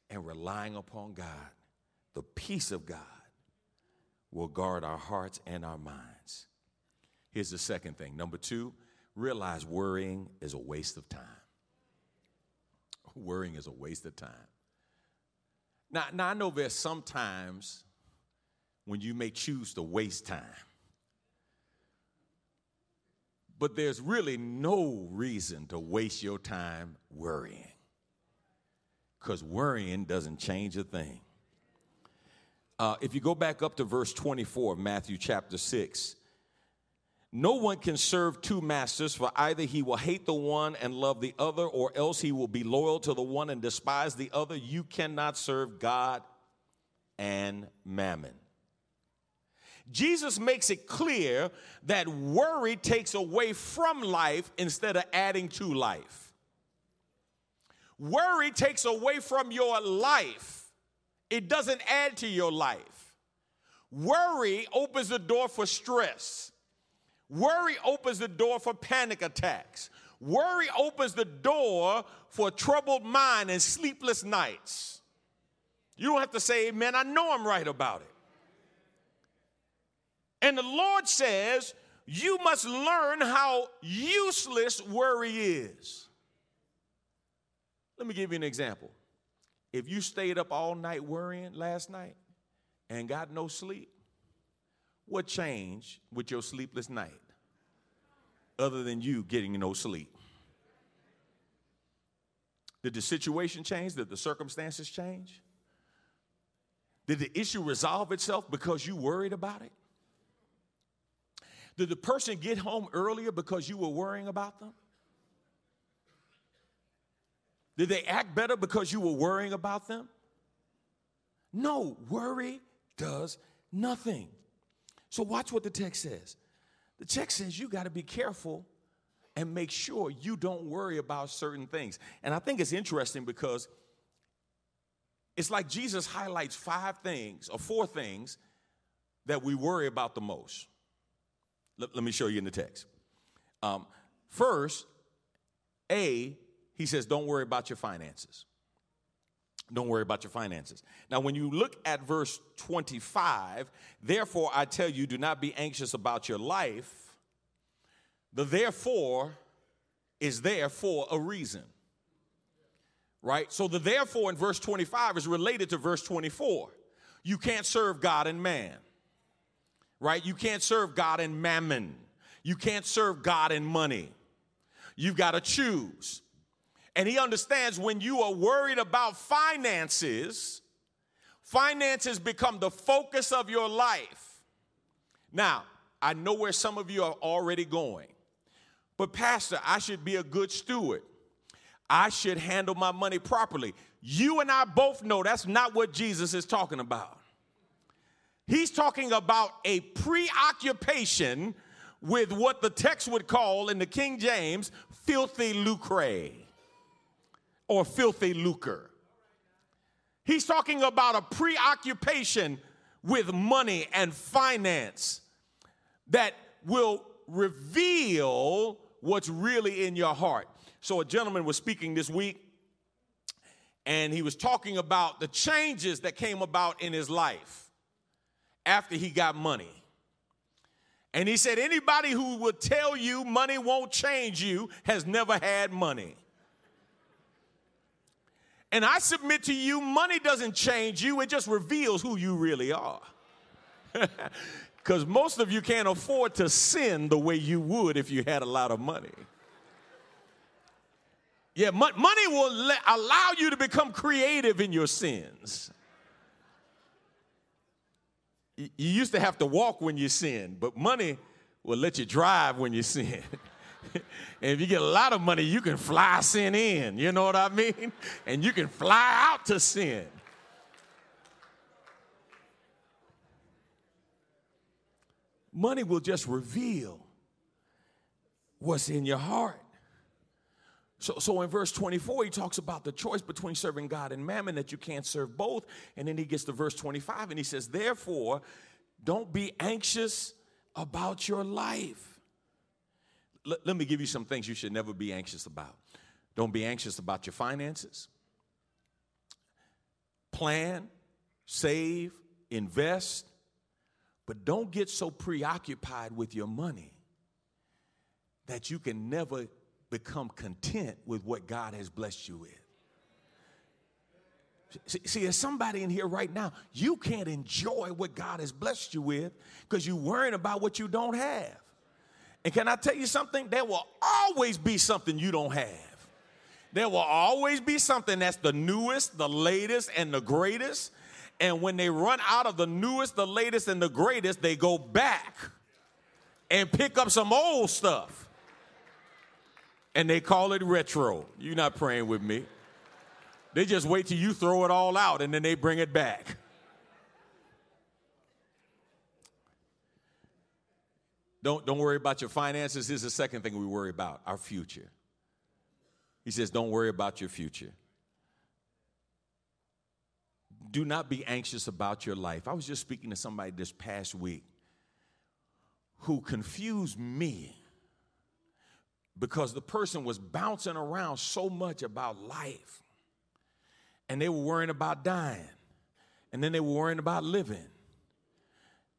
[SPEAKER 6] and relying upon God, the peace of God will guard our hearts and our minds. Here's the second thing. Number two, realize worrying is a waste of time. Worrying is a waste of time. Now, now I know there's sometimes when you may choose to waste time. But there's really no reason to waste your time worrying. Because worrying doesn't change a thing. Uh, if you go back up to verse 24 of Matthew chapter 6, no one can serve two masters, for either he will hate the one and love the other, or else he will be loyal to the one and despise the other. You cannot serve God and mammon. Jesus makes it clear that worry takes away from life instead of adding to life. Worry takes away from your life, it doesn't add to your life. Worry opens the door for stress. Worry opens the door for panic attacks. Worry opens the door for troubled mind and sleepless nights. You don't have to say amen. I know I'm right about it. And the Lord says, you must learn how useless worry is. Let me give you an example. If you stayed up all night worrying last night and got no sleep, what changed with your sleepless night other than you getting no sleep? Did the situation change? Did the circumstances change? Did the issue resolve itself because you worried about it? Did the person get home earlier because you were worrying about them? Did they act better because you were worrying about them? No, worry does nothing. So, watch what the text says. The text says you got to be careful and make sure you don't worry about certain things. And I think it's interesting because it's like Jesus highlights five things or four things that we worry about the most. Let, let me show you in the text. Um, first, A, he says, don't worry about your finances. Don't worry about your finances. Now, when you look at verse 25, therefore I tell you, do not be anxious about your life. The therefore is there for a reason. Right? So the therefore in verse 25 is related to verse 24. You can't serve God and man. Right? You can't serve God and mammon. You can't serve God and money. You've got to choose. And he understands when you are worried about finances, finances become the focus of your life. Now, I know where some of you are already going. But, Pastor, I should be a good steward. I should handle my money properly. You and I both know that's not what Jesus is talking about. He's talking about a preoccupation with what the text would call in the King James filthy lucre or filthy lucre. He's talking about a preoccupation with money and finance that will reveal what's really in your heart. So, a gentleman was speaking this week, and he was talking about the changes that came about in his life after he got money. And he said, anybody who will tell you money won't change you has never had money. And I submit to you, money doesn't change you, it just reveals who you really are. Because most of you can't afford to sin the way you would if you had a lot of money. Yeah, money will let, allow you to become creative in your sins. You used to have to walk when you sin, but money will let you drive when you sin. And if you get a lot of money, you can fly sin in. You know what I mean? And you can fly out to sin. Money will just reveal what's in your heart. So, so in verse 24, he talks about the choice between serving God and mammon, that you can't serve both. And then he gets to verse 25 and he says, Therefore, don't be anxious about your life. L- let me give you some things you should never be anxious about. Don't be anxious about your finances. Plan, save, invest, but don't get so preoccupied with your money that you can never become content with what God has blessed you with. See, see, there's somebody in here right now, you can't enjoy what God has blessed you with because you're worrying about what you don't have. And can I tell you something? There will always be something you don't have. There will always be something that's the newest, the latest, and the greatest. And when they run out of the newest, the latest, and the greatest, they go back and pick up some old stuff and they call it retro. You're not praying with me. They just wait till you throw it all out and then they bring it back. Don't, don't worry about your finances. Here's the second thing we worry about our future. He says, Don't worry about your future. Do not be anxious about your life. I was just speaking to somebody this past week who confused me because the person was bouncing around so much about life and they were worrying about dying and then they were worrying about living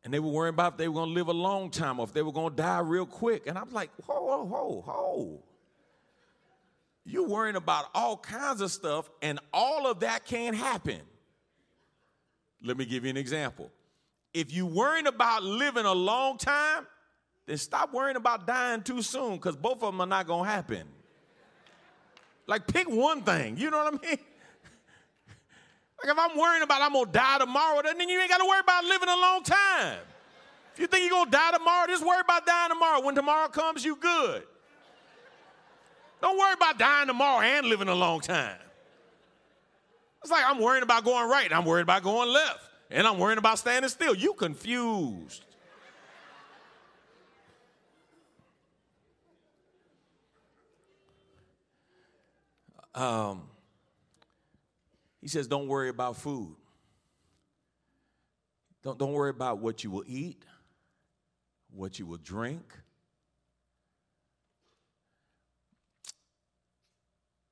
[SPEAKER 6] and they were worrying about if they were going to live a long time or if they were going to die real quick. And I was like whoa whoa whoa whoa You're worrying about all kinds of stuff and all of that can't happen. Let me give you an example. If you're worrying about living a long time then stop worrying about dying too soon because both of them are not going to happen. Like pick one thing you know what i mean like if I'm worrying about I'm gonna die tomorrow, then you ain't gotta worry about living a long time. If you think you're gonna die tomorrow, just worry about dying tomorrow. When tomorrow comes, you good. Don't worry about dying tomorrow and living a long time. It's like I'm worrying about going right, I'm worried about going left, and I'm worrying about standing still. You confused. Um, he says, Don't worry about food. Don't, don't worry about what you will eat, what you will drink.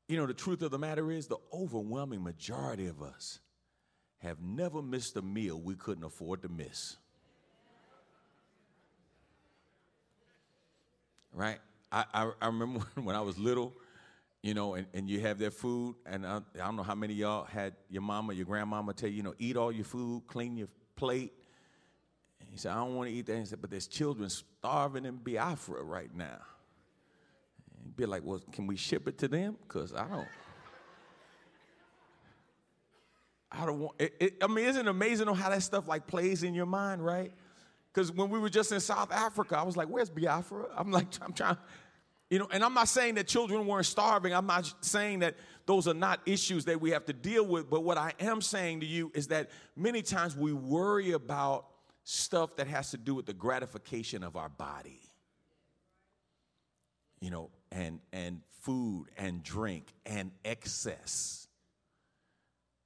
[SPEAKER 6] You know, the truth of the matter is, the overwhelming majority of us have never missed a meal we couldn't afford to miss. Right? I, I, I remember when I was little, you know, and, and you have their food, and I, I don't know how many of y'all had your mama, your grandmama tell you, you know, eat all your food, clean your plate. And he said, I don't want to eat that. He said, but there's children starving in Biafra right now. And he'd be like, well, can we ship it to them? Because I don't. I don't want. It, it, I mean, isn't it amazing how that stuff like plays in your mind, right? Because when we were just in South Africa, I was like, "Where's Biafra?" I'm like, I'm trying. You know, and I'm not saying that children weren't starving. I'm not saying that those are not issues that we have to deal with. But what I am saying to you is that many times we worry about stuff that has to do with the gratification of our body. You know, and and food and drink and excess,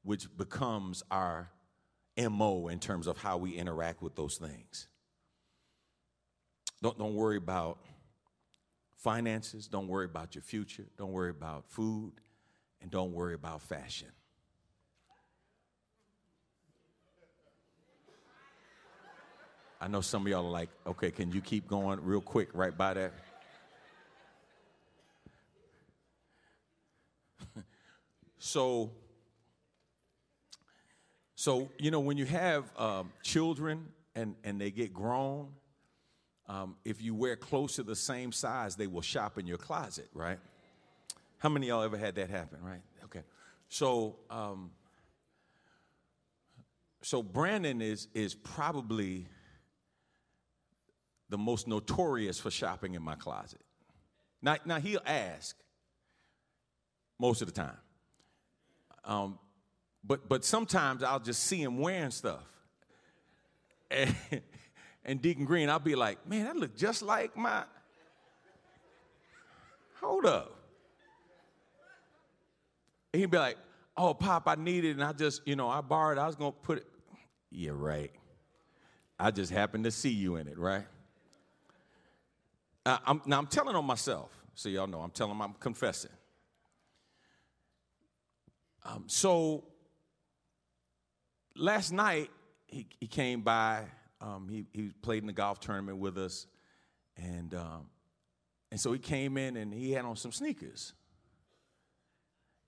[SPEAKER 6] which becomes our MO in terms of how we interact with those things. Don't, don't worry about finances, don't worry about your future, don't worry about food, and don't worry about fashion. I know some of y'all are like, okay, can you keep going real quick right by that? so, so you know, when you have um, children and, and they get grown, um, if you wear clothes to the same size, they will shop in your closet, right? How many y'all ever had that happen, right? Okay. So, um, so Brandon is is probably the most notorious for shopping in my closet. Now, now he'll ask most of the time, um, but but sometimes I'll just see him wearing stuff. And, and Deacon Green, I'll be like, man, that look just like my. Hold up. And he'd be like, oh, Pop, I need it, and I just, you know, I borrowed, I was gonna put it. Yeah, right. I just happened to see you in it, right? Uh, I'm, now I'm telling on myself, so y'all know I'm telling, I'm confessing. Um, so last night he, he came by um, he, he played in the golf tournament with us. And, um, and so he came in and he had on some sneakers.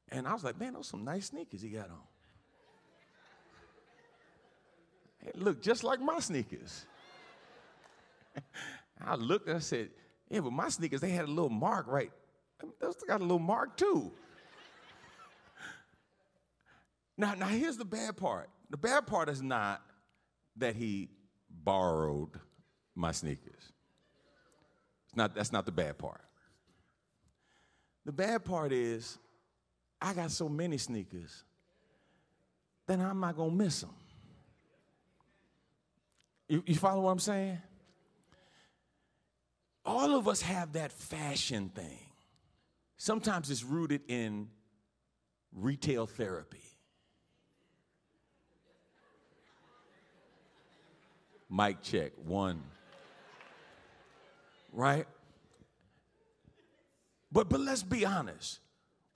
[SPEAKER 6] And I was like, man, those some nice sneakers he got on. It looked just like my sneakers. I looked and I said, yeah, but my sneakers, they had a little mark right. I mean, those got a little mark too. now, now here's the bad part. The bad part is not that he borrowed my sneakers. It's not, that's not the bad part. The bad part is I got so many sneakers then I'm not gonna miss them. You, you follow what I'm saying? all of us have that fashion thing. Sometimes it's rooted in retail therapy. Mic check, one. Right? But but let's be honest.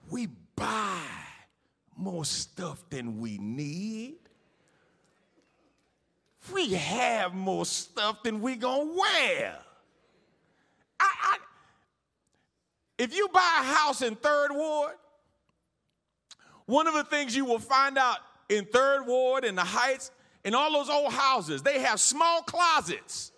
[SPEAKER 6] We buy more stuff than we need. We have more stuff than we gonna wear. I, I, if you buy a house in Third Ward, one of the things you will find out in Third Ward and the Heights, in all those old houses, they have small closets.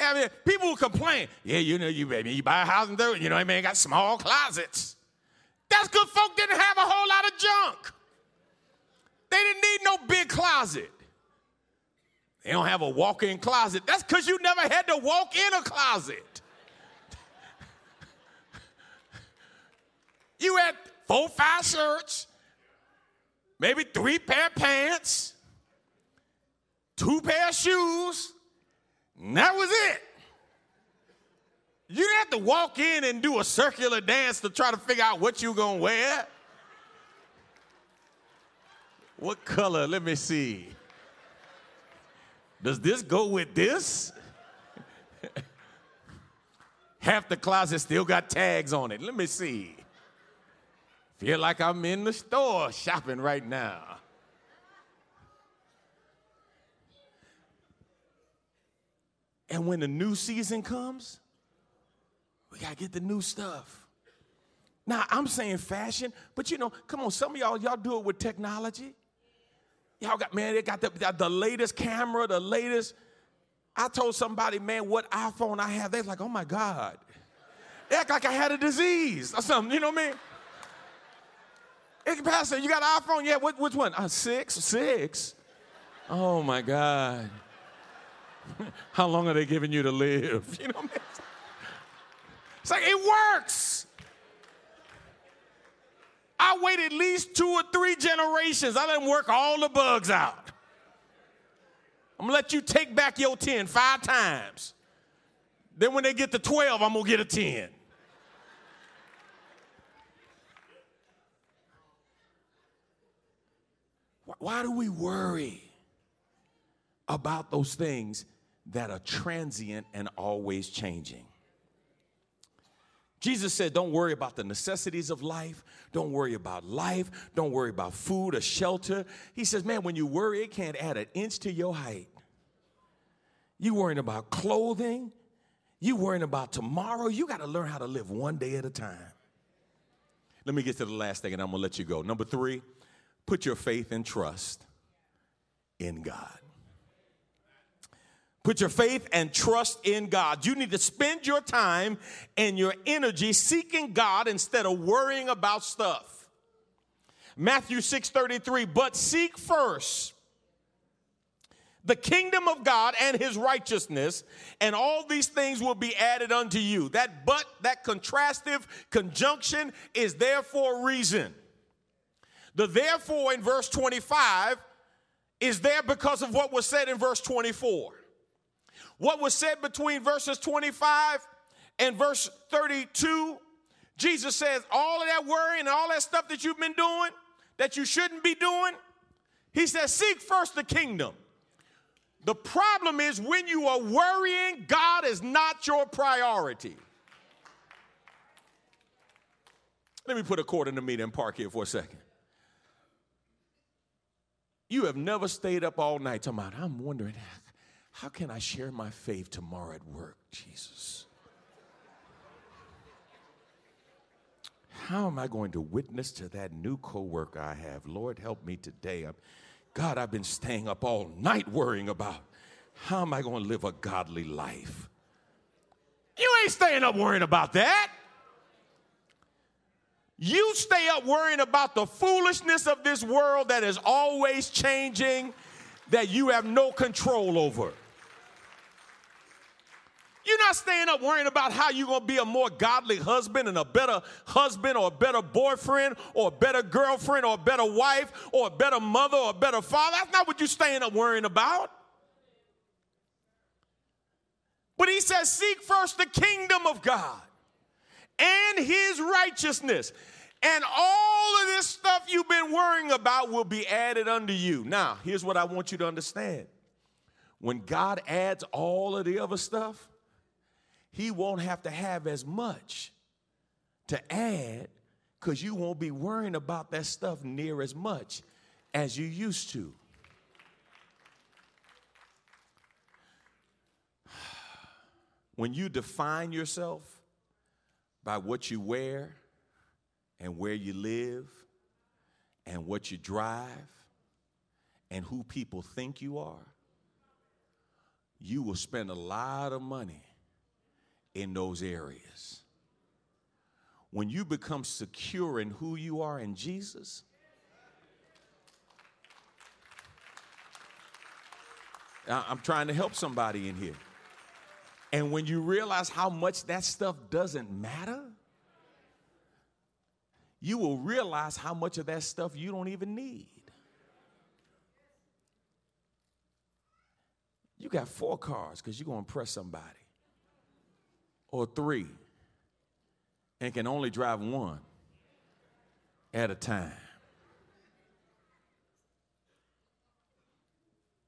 [SPEAKER 6] I mean, people will complain, yeah, you know, you baby, you buy a house in Third, you know, I mean, got small closets. That's good. Folk didn't have a whole lot of junk. They didn't need no big closet. They don't have a walk-in closet. That's because you never had to walk in a closet. you had four, five shirts, maybe three pair of pants, two pair of shoes, and that was it. You didn't have to walk in and do a circular dance to try to figure out what you're gonna wear. What color? Let me see. Does this go with this? Half the closet still got tags on it. Let me see. Feel like I'm in the store shopping right now. And when the new season comes, we gotta get the new stuff. Now, I'm saying fashion, but you know, come on, some of y'all, y'all do it with technology. Y'all got, man, they got the, the, latest camera, the latest. I told somebody, man, what iPhone I have. They're like, oh my God. They act like I had a disease or something, you know what I mean? Hey, Pastor, you got an iPhone? Yeah, what, which one? Uh, six? Six? Oh my God. How long are they giving you to live? You know what I mean? It's like, it works. I wait at least two or three generations. I let them work all the bugs out. I'm gonna let you take back your 10 five times. Then when they get to 12, I'm gonna get a 10. Why do we worry about those things that are transient and always changing? Jesus said, Don't worry about the necessities of life. Don't worry about life. Don't worry about food or shelter. He says, Man, when you worry, it can't add an inch to your height. You worrying about clothing. You worrying about tomorrow. You got to learn how to live one day at a time. Let me get to the last thing and I'm going to let you go. Number three, put your faith and trust in God. Put your faith and trust in God. You need to spend your time and your energy seeking God instead of worrying about stuff. Matthew 6:33, but seek first the kingdom of God and his righteousness, and all these things will be added unto you. That but, that contrastive conjunction is there for a reason. The therefore in verse 25 is there because of what was said in verse 24. What was said between verses 25 and verse 32, Jesus says, all of that worry and all that stuff that you've been doing that you shouldn't be doing, he says, seek first the kingdom. The problem is when you are worrying, God is not your priority. Let me put a quarter in the meter and park here for a second. You have never stayed up all night talking about, I'm wondering, how can I share my faith tomorrow at work, Jesus? How am I going to witness to that new coworker I have? Lord, help me today. I'm, God, I've been staying up all night worrying about how am I going to live a godly life? You ain't staying up worrying about that. You stay up worrying about the foolishness of this world that is always changing, that you have no control over. You're not staying up worrying about how you're going to be a more godly husband and a better husband or a better boyfriend or a better girlfriend or a better wife or a better mother or a better father. That's not what you're staying up worrying about. But he says, Seek first the kingdom of God and his righteousness. And all of this stuff you've been worrying about will be added unto you. Now, here's what I want you to understand. When God adds all of the other stuff, he won't have to have as much to add because you won't be worrying about that stuff near as much as you used to. When you define yourself by what you wear and where you live and what you drive and who people think you are, you will spend a lot of money in those areas. When you become secure in who you are in Jesus, I'm trying to help somebody in here. And when you realize how much that stuff doesn't matter, you will realize how much of that stuff you don't even need. You got four cars because you're going to impress somebody, or three, and can only drive one at a time.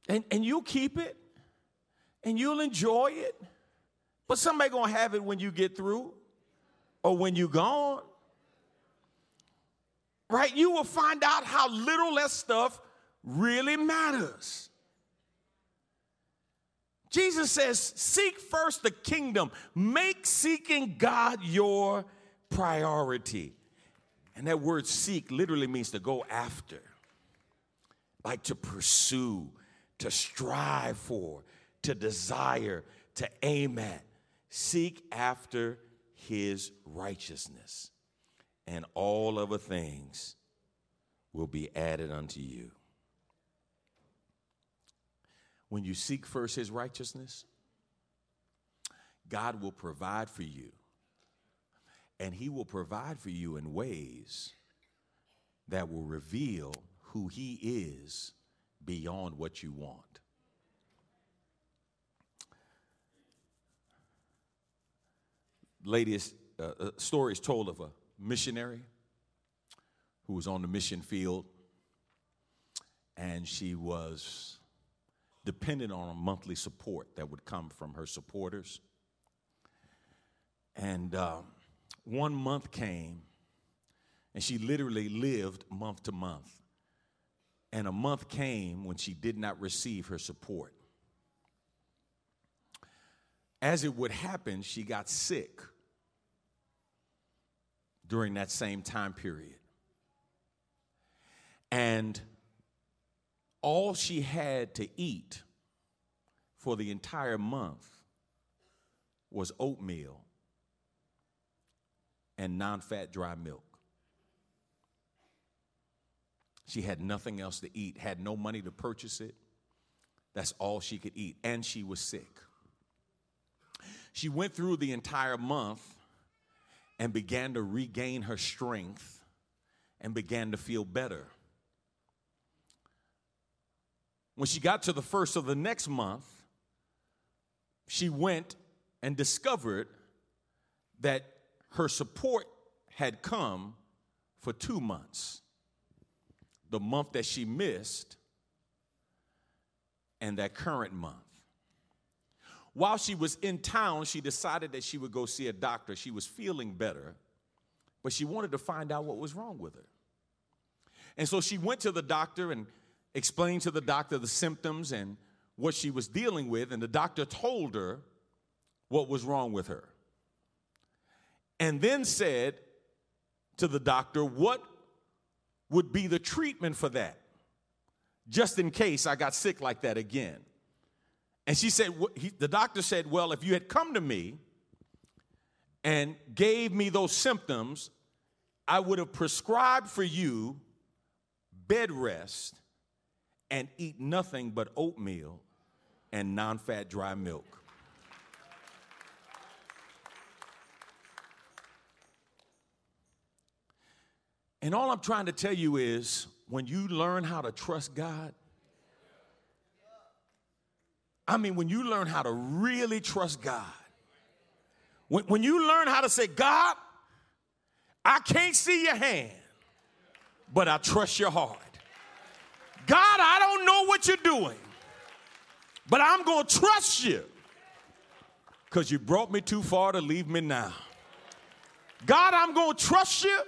[SPEAKER 6] And, and you'll keep it and you'll enjoy it. But somebody gonna have it when you get through or when you're gone. Right? You will find out how little that stuff really matters. Jesus says, Seek first the kingdom, make seeking God your priority. And that word seek literally means to go after, like to pursue, to strive for, to desire, to aim at. Seek after his righteousness, and all other things will be added unto you. When you seek first his righteousness, God will provide for you. And he will provide for you in ways that will reveal who he is beyond what you want. Latest uh, uh, story is told of a missionary who was on the mission field and she was dependent on a monthly support that would come from her supporters. And um, one month came, and she literally lived month to month. And a month came when she did not receive her support. As it would happen, she got sick during that same time period. And all she had to eat for the entire month was oatmeal and non fat dry milk. She had nothing else to eat, had no money to purchase it. That's all she could eat. And she was sick. She went through the entire month and began to regain her strength and began to feel better. When she got to the first of the next month, she went and discovered that her support had come for two months the month that she missed and that current month. While she was in town, she decided that she would go see a doctor. She was feeling better, but she wanted to find out what was wrong with her. And so she went to the doctor and explained to the doctor the symptoms and what she was dealing with, and the doctor told her what was wrong with her. And then said to the doctor, What would be the treatment for that? Just in case I got sick like that again. And she said, he, The doctor said, Well, if you had come to me and gave me those symptoms, I would have prescribed for you bed rest and eat nothing but oatmeal and non fat dry milk. And all I'm trying to tell you is when you learn how to trust God, I mean, when you learn how to really trust God, when, when you learn how to say, God, I can't see your hand, but I trust your heart. God, I don't know what you're doing, but I'm going to trust you because you brought me too far to leave me now. God, I'm going to trust you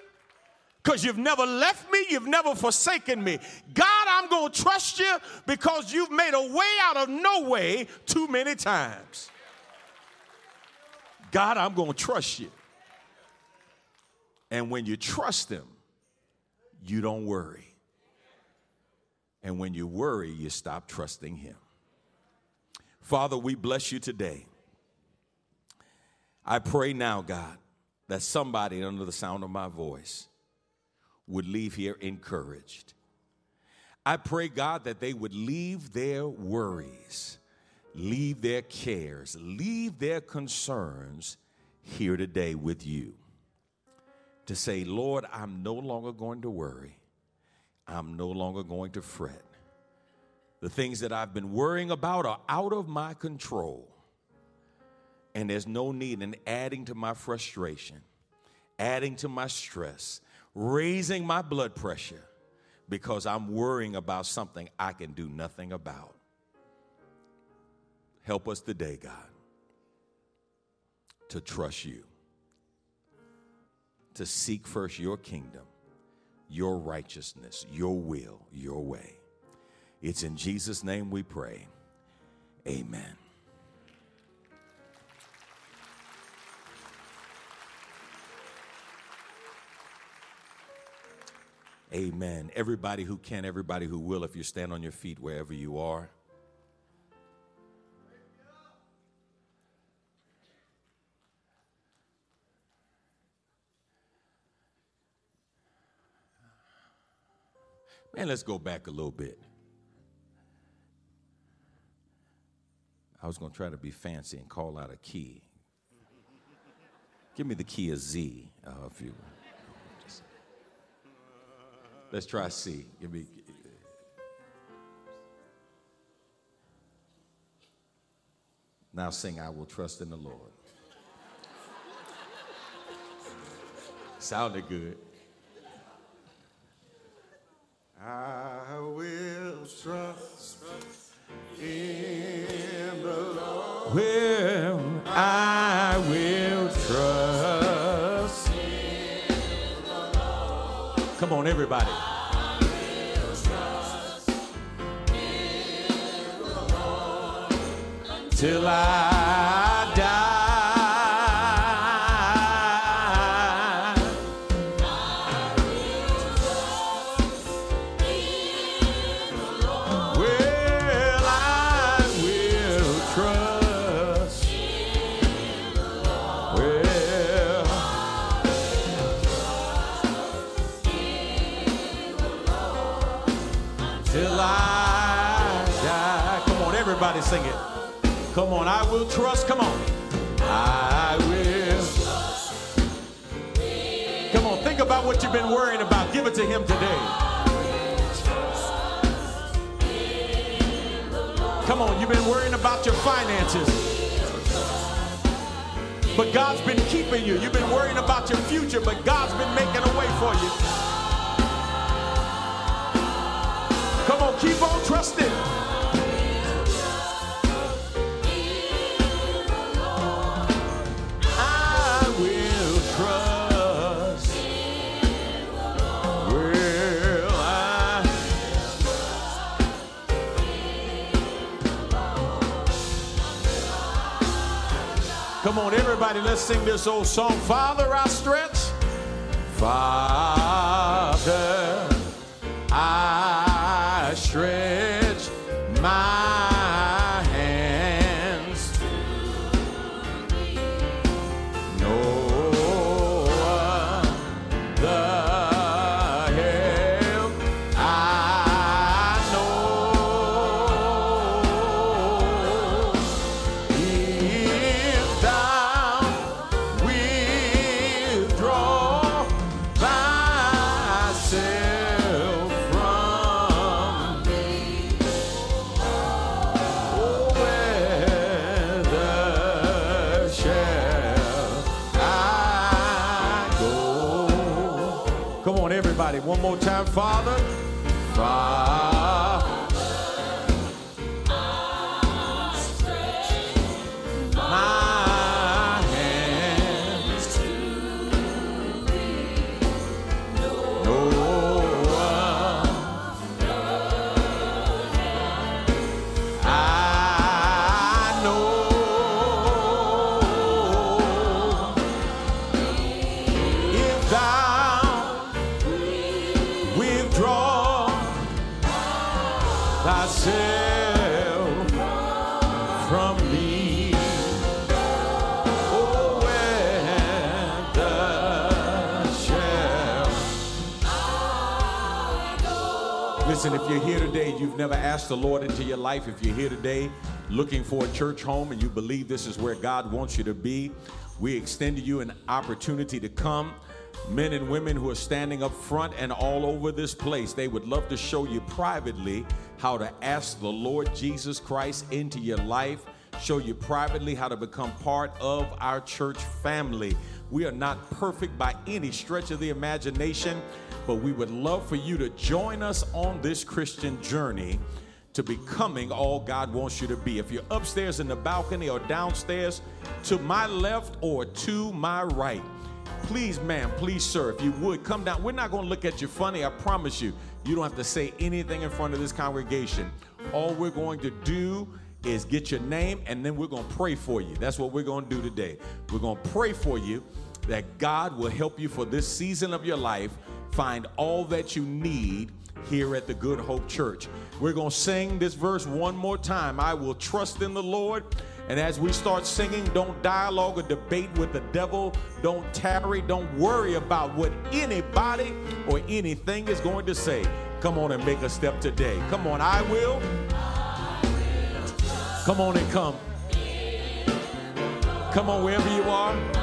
[SPEAKER 6] because you've never left me, you've never forsaken me. God, I'm going to trust you because you've made a way out of no way too many times. God, I'm going to trust you. And when you trust Him, you don't worry. And when you worry, you stop trusting Him. Father, we bless you today. I pray now, God, that somebody under the sound of my voice would leave here encouraged. I pray, God, that they would leave their worries, leave their cares, leave their concerns here today with you. To say, Lord, I'm no longer going to worry, I'm no longer going to fret. The things that I've been worrying about are out of my control. And there's no need in adding to my frustration, adding to my stress, raising my blood pressure because I'm worrying about something I can do nothing about. Help us today, God, to trust you, to seek first your kingdom, your righteousness, your will, your way. It's in Jesus' name we pray. Amen. Amen. Everybody who can, everybody who will, if you stand on your feet wherever you are. Man, let's go back a little bit. I was going to try to be fancy and call out a key. Give me the key of Z, uh, if you. Let's try C. Give me. Now sing, I will trust in the Lord. Sounded good.
[SPEAKER 2] I will trust in the Lord.
[SPEAKER 6] Well, I will Come on, everybody. Till I Come on, I will trust. Come on. I will. Trust. Come on, think about what you've been worrying about. Give it to him today. Come on, you've been worrying about your finances. But God's been keeping you. You've been worrying about your future, but God's been making a way for you. Come on, keep on trusting. Come on, everybody, let's sing this old song. Father, I stretch. Father, I stretch my never asked the Lord into your life. If you're here today looking for a church home and you believe this is where God wants you to be, we extend to you an opportunity to come. Men and women who are standing up front and all over this place, they would love to show you privately how to ask the Lord Jesus Christ into your life, show you privately how to become part of our church family. We are not perfect by any stretch of the imagination, but we would love for you to join us on this Christian journey to becoming all God wants you to be. If you're upstairs in the balcony or downstairs, to my left or to my right, please, ma'am, please, sir, if you would come down. We're not going to look at you funny, I promise you. You don't have to say anything in front of this congregation. All we're going to do is get your name and then we're going to pray for you. That's what we're going to do today. We're going to pray for you that God will help you for this season of your life find all that you need here at the Good Hope Church. We're going to sing this verse one more time. I will trust in the Lord. And as we start singing, don't dialogue or debate with the devil. Don't tarry. Don't worry about what anybody or anything is going to say. Come on and make a step today. Come on, I will. Come on and come. Come on, wherever you are.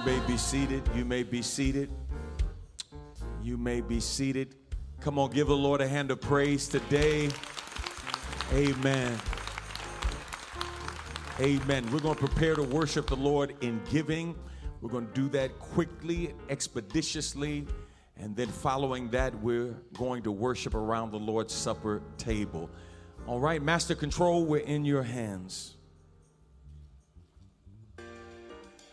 [SPEAKER 6] You may be seated. You may be seated. You may be seated. Come on, give the Lord a hand of praise today. Amen. Amen. We're going to prepare to worship the Lord in giving. We're going to do that quickly, expeditiously, and then following that, we're going to worship around the Lord's Supper table. All right, Master Control, we're in your hands.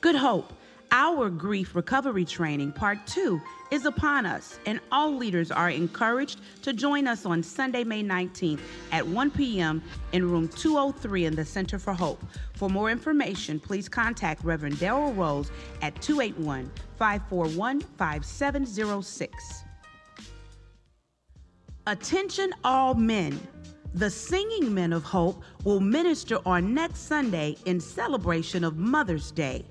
[SPEAKER 5] Good Hope, our grief recovery training, part two, is upon us, and all leaders are encouraged to join us on Sunday, May 19th at 1 p.m. in room 203 in the Center for Hope. For more information, please contact Reverend Daryl Rose at 281 541 5706. Attention, all men. The Singing Men of Hope will minister on next Sunday in celebration of Mother's Day.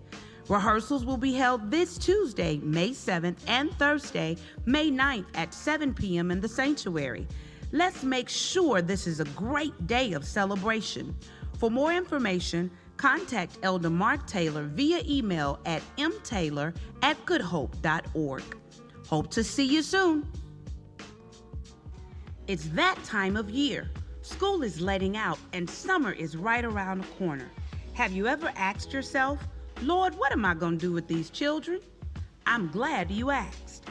[SPEAKER 5] Rehearsals will be held this Tuesday, May 7th, and Thursday, May 9th at 7 p.m. in the sanctuary. Let's make sure this is a great day of celebration. For more information, contact Elder Mark Taylor via email at mtaylor at goodhope.org. Hope to see you soon. It's that time of year. School is letting out and summer is right around the corner. Have you ever asked yourself, Lord, what am I going to do with these children? I'm glad you asked.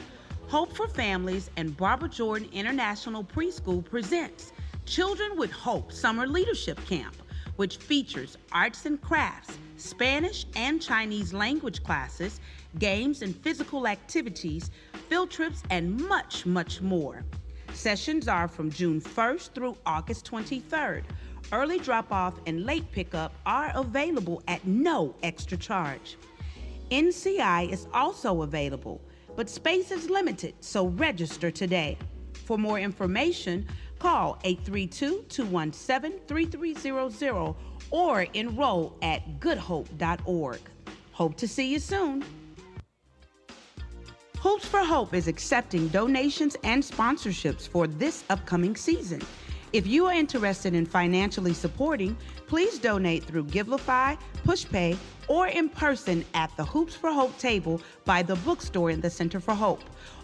[SPEAKER 5] Hope for Families and Barbara Jordan International Preschool presents Children with Hope Summer Leadership Camp, which features arts and crafts, Spanish and Chinese language classes, games and physical activities, field trips, and much, much more. Sessions are from June 1st through August 23rd. Early drop off and late pickup are available at no extra charge. NCI is also available, but space is limited, so register today. For more information, Call 832 217 3300 or enroll at goodhope.org. Hope to see you soon. Hoops for Hope is accepting donations and sponsorships for this upcoming season. If you are interested in financially supporting, please donate through Givelify, PushPay, or in person at the Hoops for Hope table by the bookstore in the Center for Hope.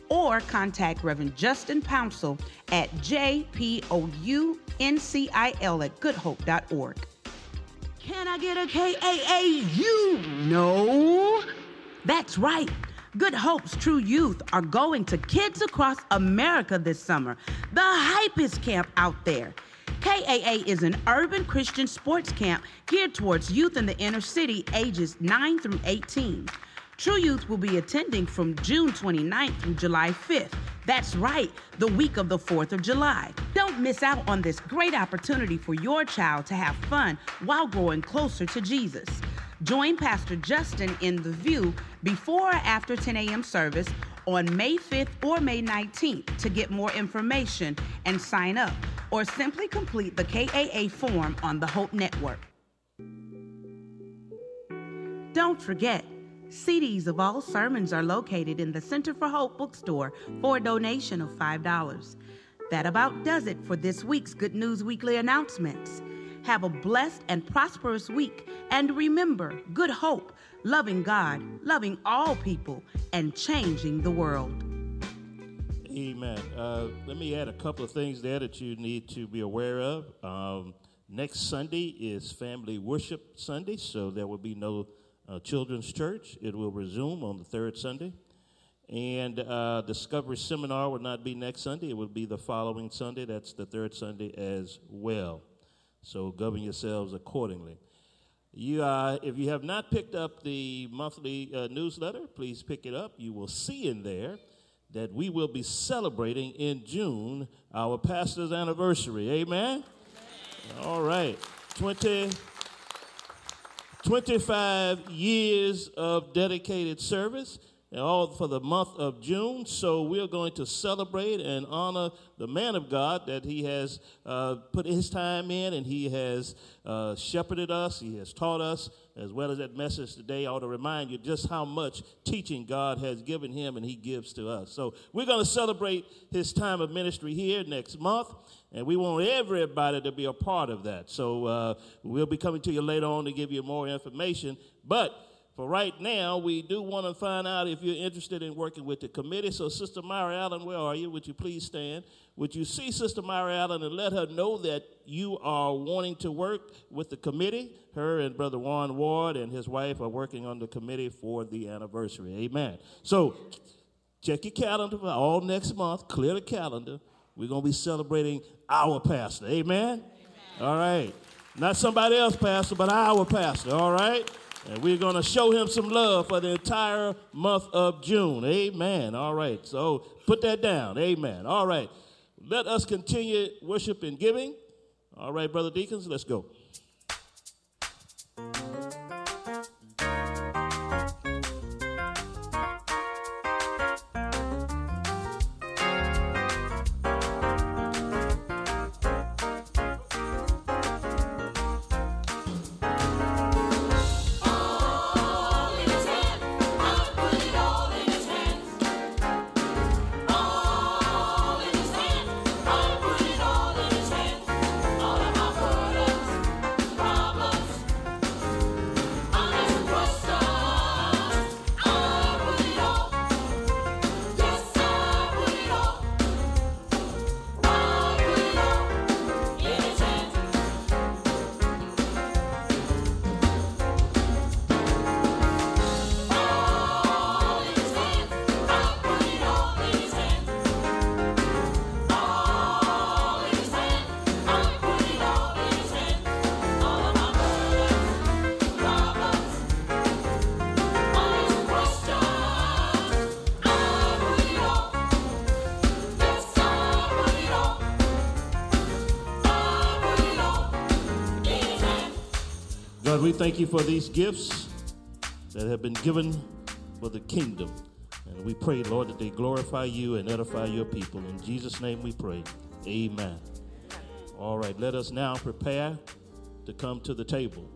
[SPEAKER 5] Or contact Reverend Justin Pouncil at jpouncil at goodhope.org. Can I get a KAAU? No. That's right. Good Hope's True Youth are going to kids across America this summer. The hypest camp out there. KAA is an urban Christian sports camp geared towards youth in the inner city ages 9 through 18. True Youth will be attending from June 29th through July 5th. That's right, the week of the 4th of July. Don't miss out on this great opportunity for your child to have fun while growing closer to Jesus. Join Pastor Justin in The View before or after 10 a.m. service on May 5th or May 19th to get more information and sign up, or simply complete the KAA form on the Hope Network. Don't forget, CDs of all sermons are located in the Center for Hope bookstore for a donation of $5. That about does it for this week's Good News Weekly announcements. Have a blessed and prosperous week, and remember good hope, loving God, loving all people, and changing the world.
[SPEAKER 7] Amen. Uh, let me add a couple of things there that you need to be aware of. Um, next Sunday is Family Worship Sunday, so there will be no uh, children's church. It will resume on the third Sunday. And uh, Discovery Seminar will not be next Sunday, it will be the following Sunday. That's the third Sunday as well. So govern yourselves accordingly. You, uh, if you have not picked up the monthly uh, newsletter, please pick it up. You will see in there that we will be celebrating in June our pastor's anniversary. Amen? All right. 20, 25 years of dedicated service all for the month of June. So we're going to celebrate and honor the man of God that he has uh, put his time in and he has uh, shepherded us, he has taught us, as well as that message today. I ought to remind you just how much teaching God has given him and he gives to us. So we're going to celebrate his time of ministry here next month. And we want everybody to be a part of that. So uh, we'll be coming to you later on to give you more information. But for right now, we do want to find out if you're interested in working with the committee. So, Sister Myra Allen, where are you? Would you please stand? Would you see Sister Myra Allen and let her know that you are wanting to work with the committee? Her and Brother Warren Ward and his wife are working on the committee for the anniversary. Amen. So, check your calendar for all next month. Clear the calendar. We're going to be celebrating our pastor. Amen? Amen? All right. Not somebody else, pastor, but our pastor. All right? And we're going to show him some love for the entire month of June. Amen. All right. So put that down. Amen. All right. Let us continue worship and giving. All right, Brother Deacons, let's go. We thank you for these gifts that have been given for the kingdom. And we pray, Lord, that they glorify you and edify your people. In Jesus' name we pray. Amen. All right, let us now prepare to come to the table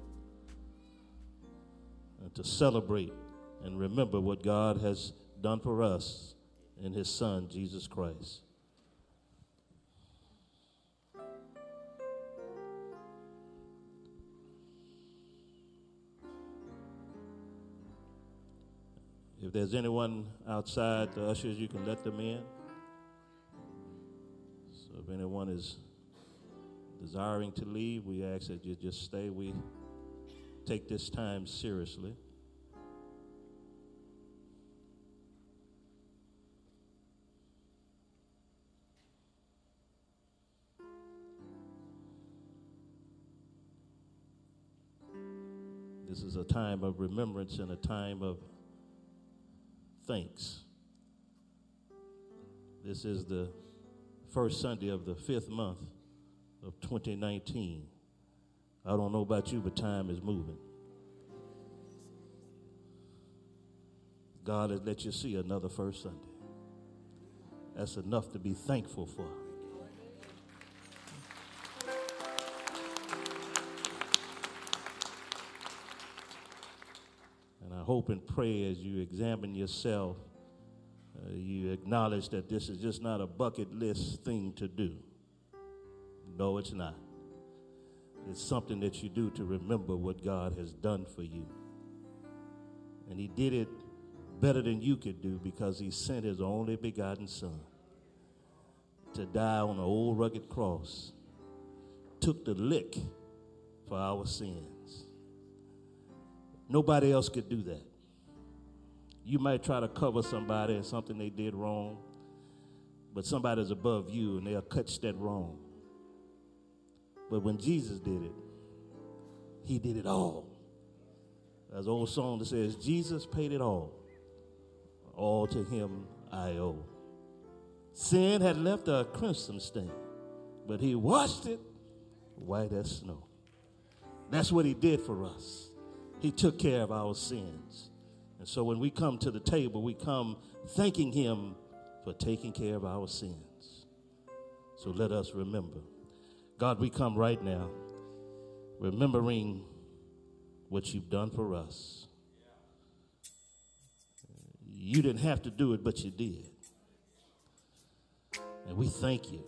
[SPEAKER 7] and to celebrate and remember what God has done for us in His Son, Jesus Christ. If there's anyone outside, the ushers, you can let them in. So if anyone is desiring to leave, we ask that you just stay. We take this time seriously. This is a time of remembrance and a time of thanks. This is the first Sunday of the fifth month of 2019. I don't know about you, but time is moving. God has let you see another first Sunday. That's enough to be thankful for. I hope and pray as you examine yourself, uh, you acknowledge that this is just not a bucket list thing to do. No, it's not. It's something that you do to remember what God has done for you. And He did it better than you could do because He sent His only begotten Son to die on an old rugged cross, took the lick for our sins. Nobody else could do that. You might try to cover somebody and something they did wrong, but somebody's above you and they'll catch that wrong. But when Jesus did it, he did it all. There's an old song that says, Jesus paid it all. All to him I owe. Sin had left a crimson stain, but he washed it white as snow. That's what he did for us. He took care of our sins. And so when we come to the table, we come thanking him for taking care of our sins. So let us remember. God, we come right now remembering what you've done for us. You didn't have to do it, but you did. And we thank you.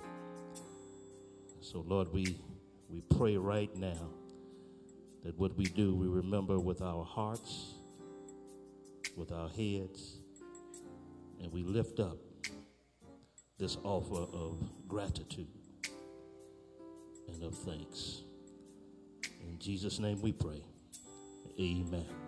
[SPEAKER 7] So, Lord, we, we pray right now that what we do, we remember with our hearts, with our heads, and we lift up this offer of gratitude and of thanks. In Jesus' name we pray. Amen.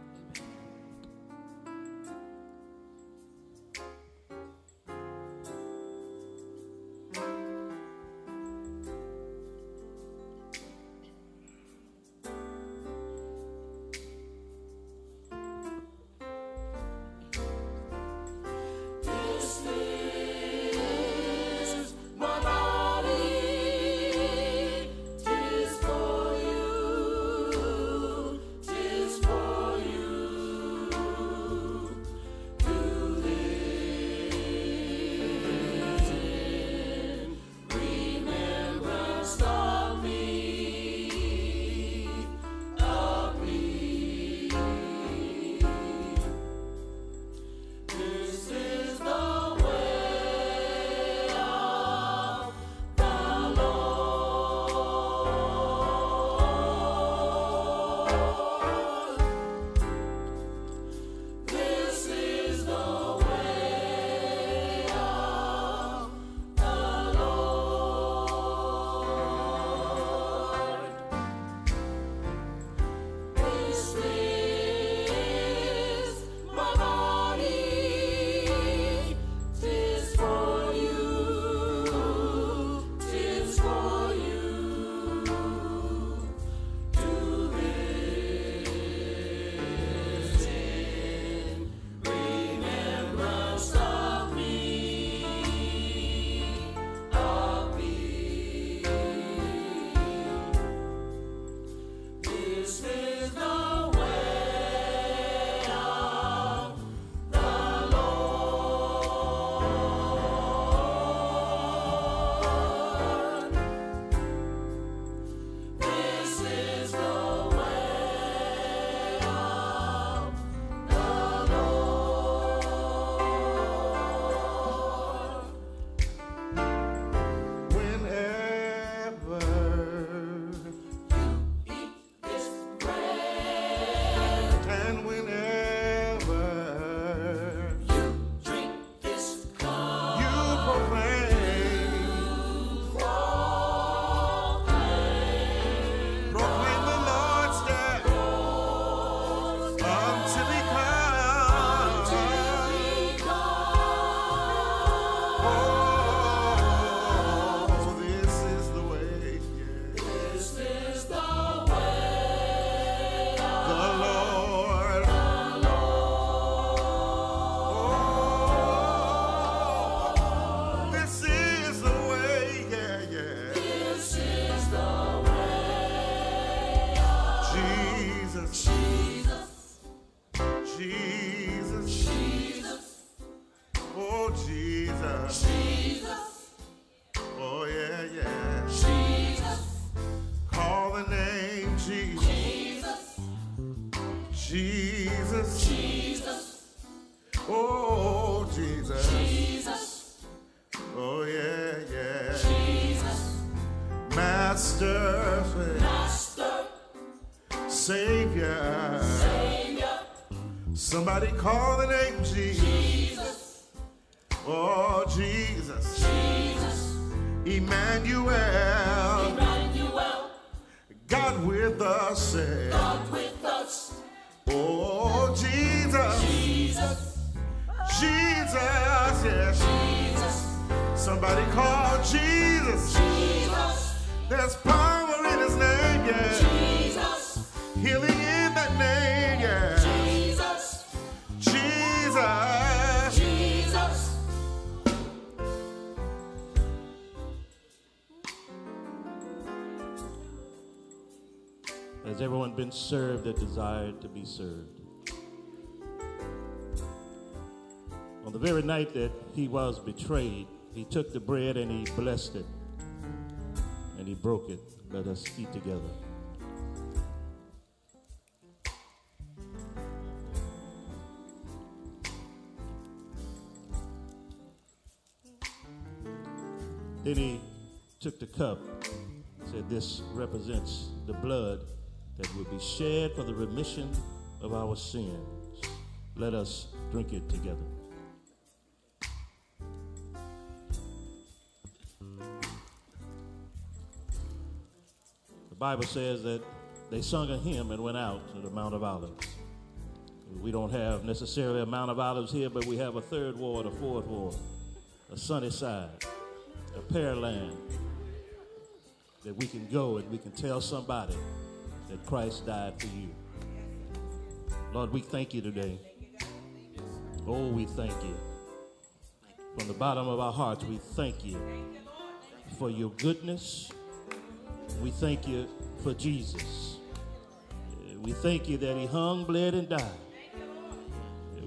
[SPEAKER 7] To be served? On the very night that he was betrayed, he took the bread and he blessed it and he broke it. Let us eat together. Then he took the cup, said, This represents the blood that will be shed for the remission of our sins. Let us drink it together. The Bible says that they sung a hymn and went out to the Mount of Olives. We don't have necessarily a Mount of Olives here, but we have a third ward, a fourth ward, a Sunnyside, a Pearland that we can go and we can tell somebody that Christ died for you. Lord, we thank you today. Oh, we thank you. From the bottom of our hearts, we thank you for your goodness. We thank you for Jesus. We thank you that he hung, bled, and died.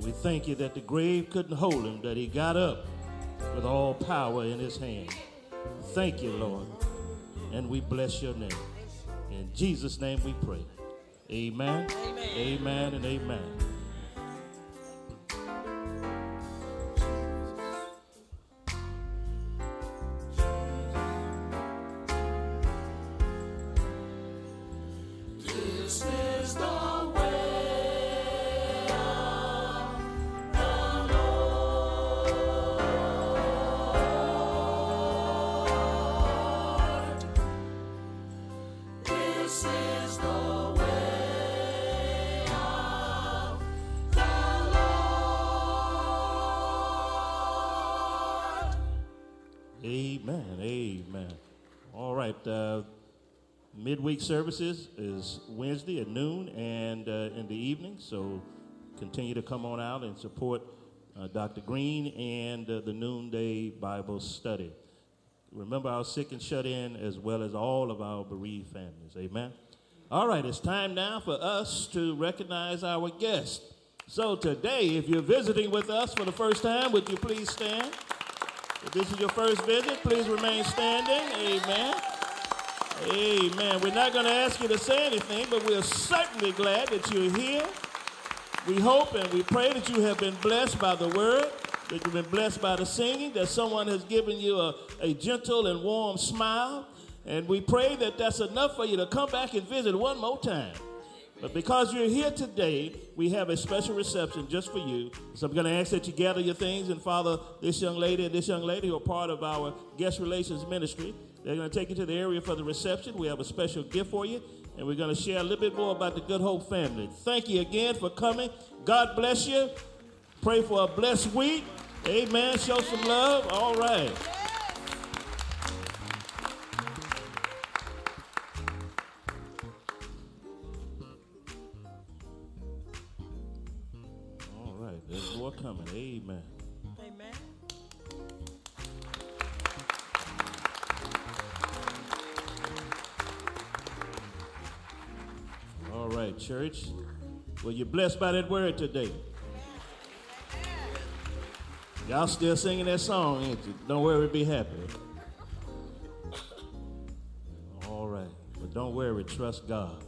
[SPEAKER 7] We thank you that the grave couldn't hold him, that he got up with all power in his hand. Thank you, Lord. And we bless your name. In Jesus' name we pray. Amen. Amen, and amen. Amen. Amen. All right. Uh, midweek services is Wednesday at noon and uh, in the evening. So continue to come on out and support uh, Dr. Green and uh, the noonday Bible study. Remember our sick and shut in as well as all of our bereaved families. Amen. All right, it's time now for us to recognize our guest. So today, if you're visiting with us for the first time, would you please stand? If this is your first visit, please remain standing. Amen. Amen. We're not going to ask you to say anything, but we're certainly glad that you're here. We hope and we pray that you have been blessed by the word, that you've been blessed by the singing, that someone has given you a, a gentle and warm smile. And we pray that that's enough for you to come back and visit one more time. But because you're here today, we have a special reception just for you. So I'm going to ask that you gather your things and follow this young lady and this young lady who are part of our guest relations ministry. They're going to take you to the area for the reception. We have a special gift for you, and we're going to share a little bit more about the Good Hope family. Thank you again for coming. God bless you. Pray for a blessed week. Amen. Show some love. All right. There's more coming. Amen.
[SPEAKER 5] Amen.
[SPEAKER 7] All right, church. Well, you're blessed by that word today. Y'all still singing that song, ain't you? Don't worry, be happy. All right. But don't worry, trust God.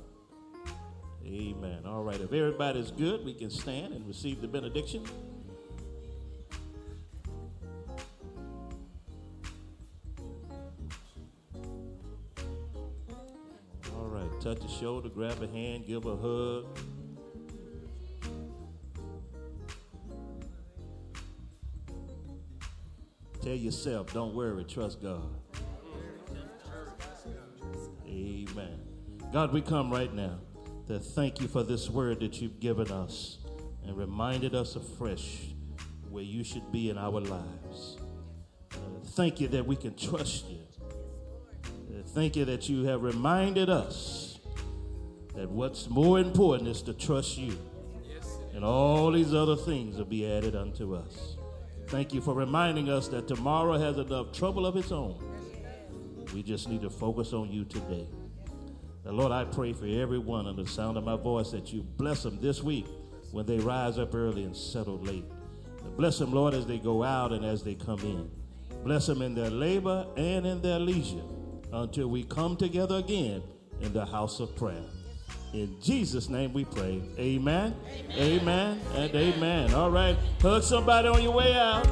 [SPEAKER 7] Amen. All right. If everybody's good, we can stand and receive the benediction. All right. Touch a shoulder, grab a hand, give a hug. Tell yourself, don't worry, trust God. Amen. God, we come right now to thank you for this word that you've given us and reminded us afresh where you should be in our lives. Uh, thank you that we can trust you. Uh, thank you that you have reminded us that what's more important is to trust you. And all these other things will be added unto us. Thank you for reminding us that tomorrow has enough trouble of its own. We just need to focus on you today. Now, Lord, I pray for everyone under the sound of my voice that you bless them this week when they rise up early and settle late. And bless them, Lord, as they go out and as they come in. Bless them in their labor and in their leisure until we come together again in the house of prayer. In Jesus' name we pray. Amen, amen, amen and amen. All right, hug somebody on your way out.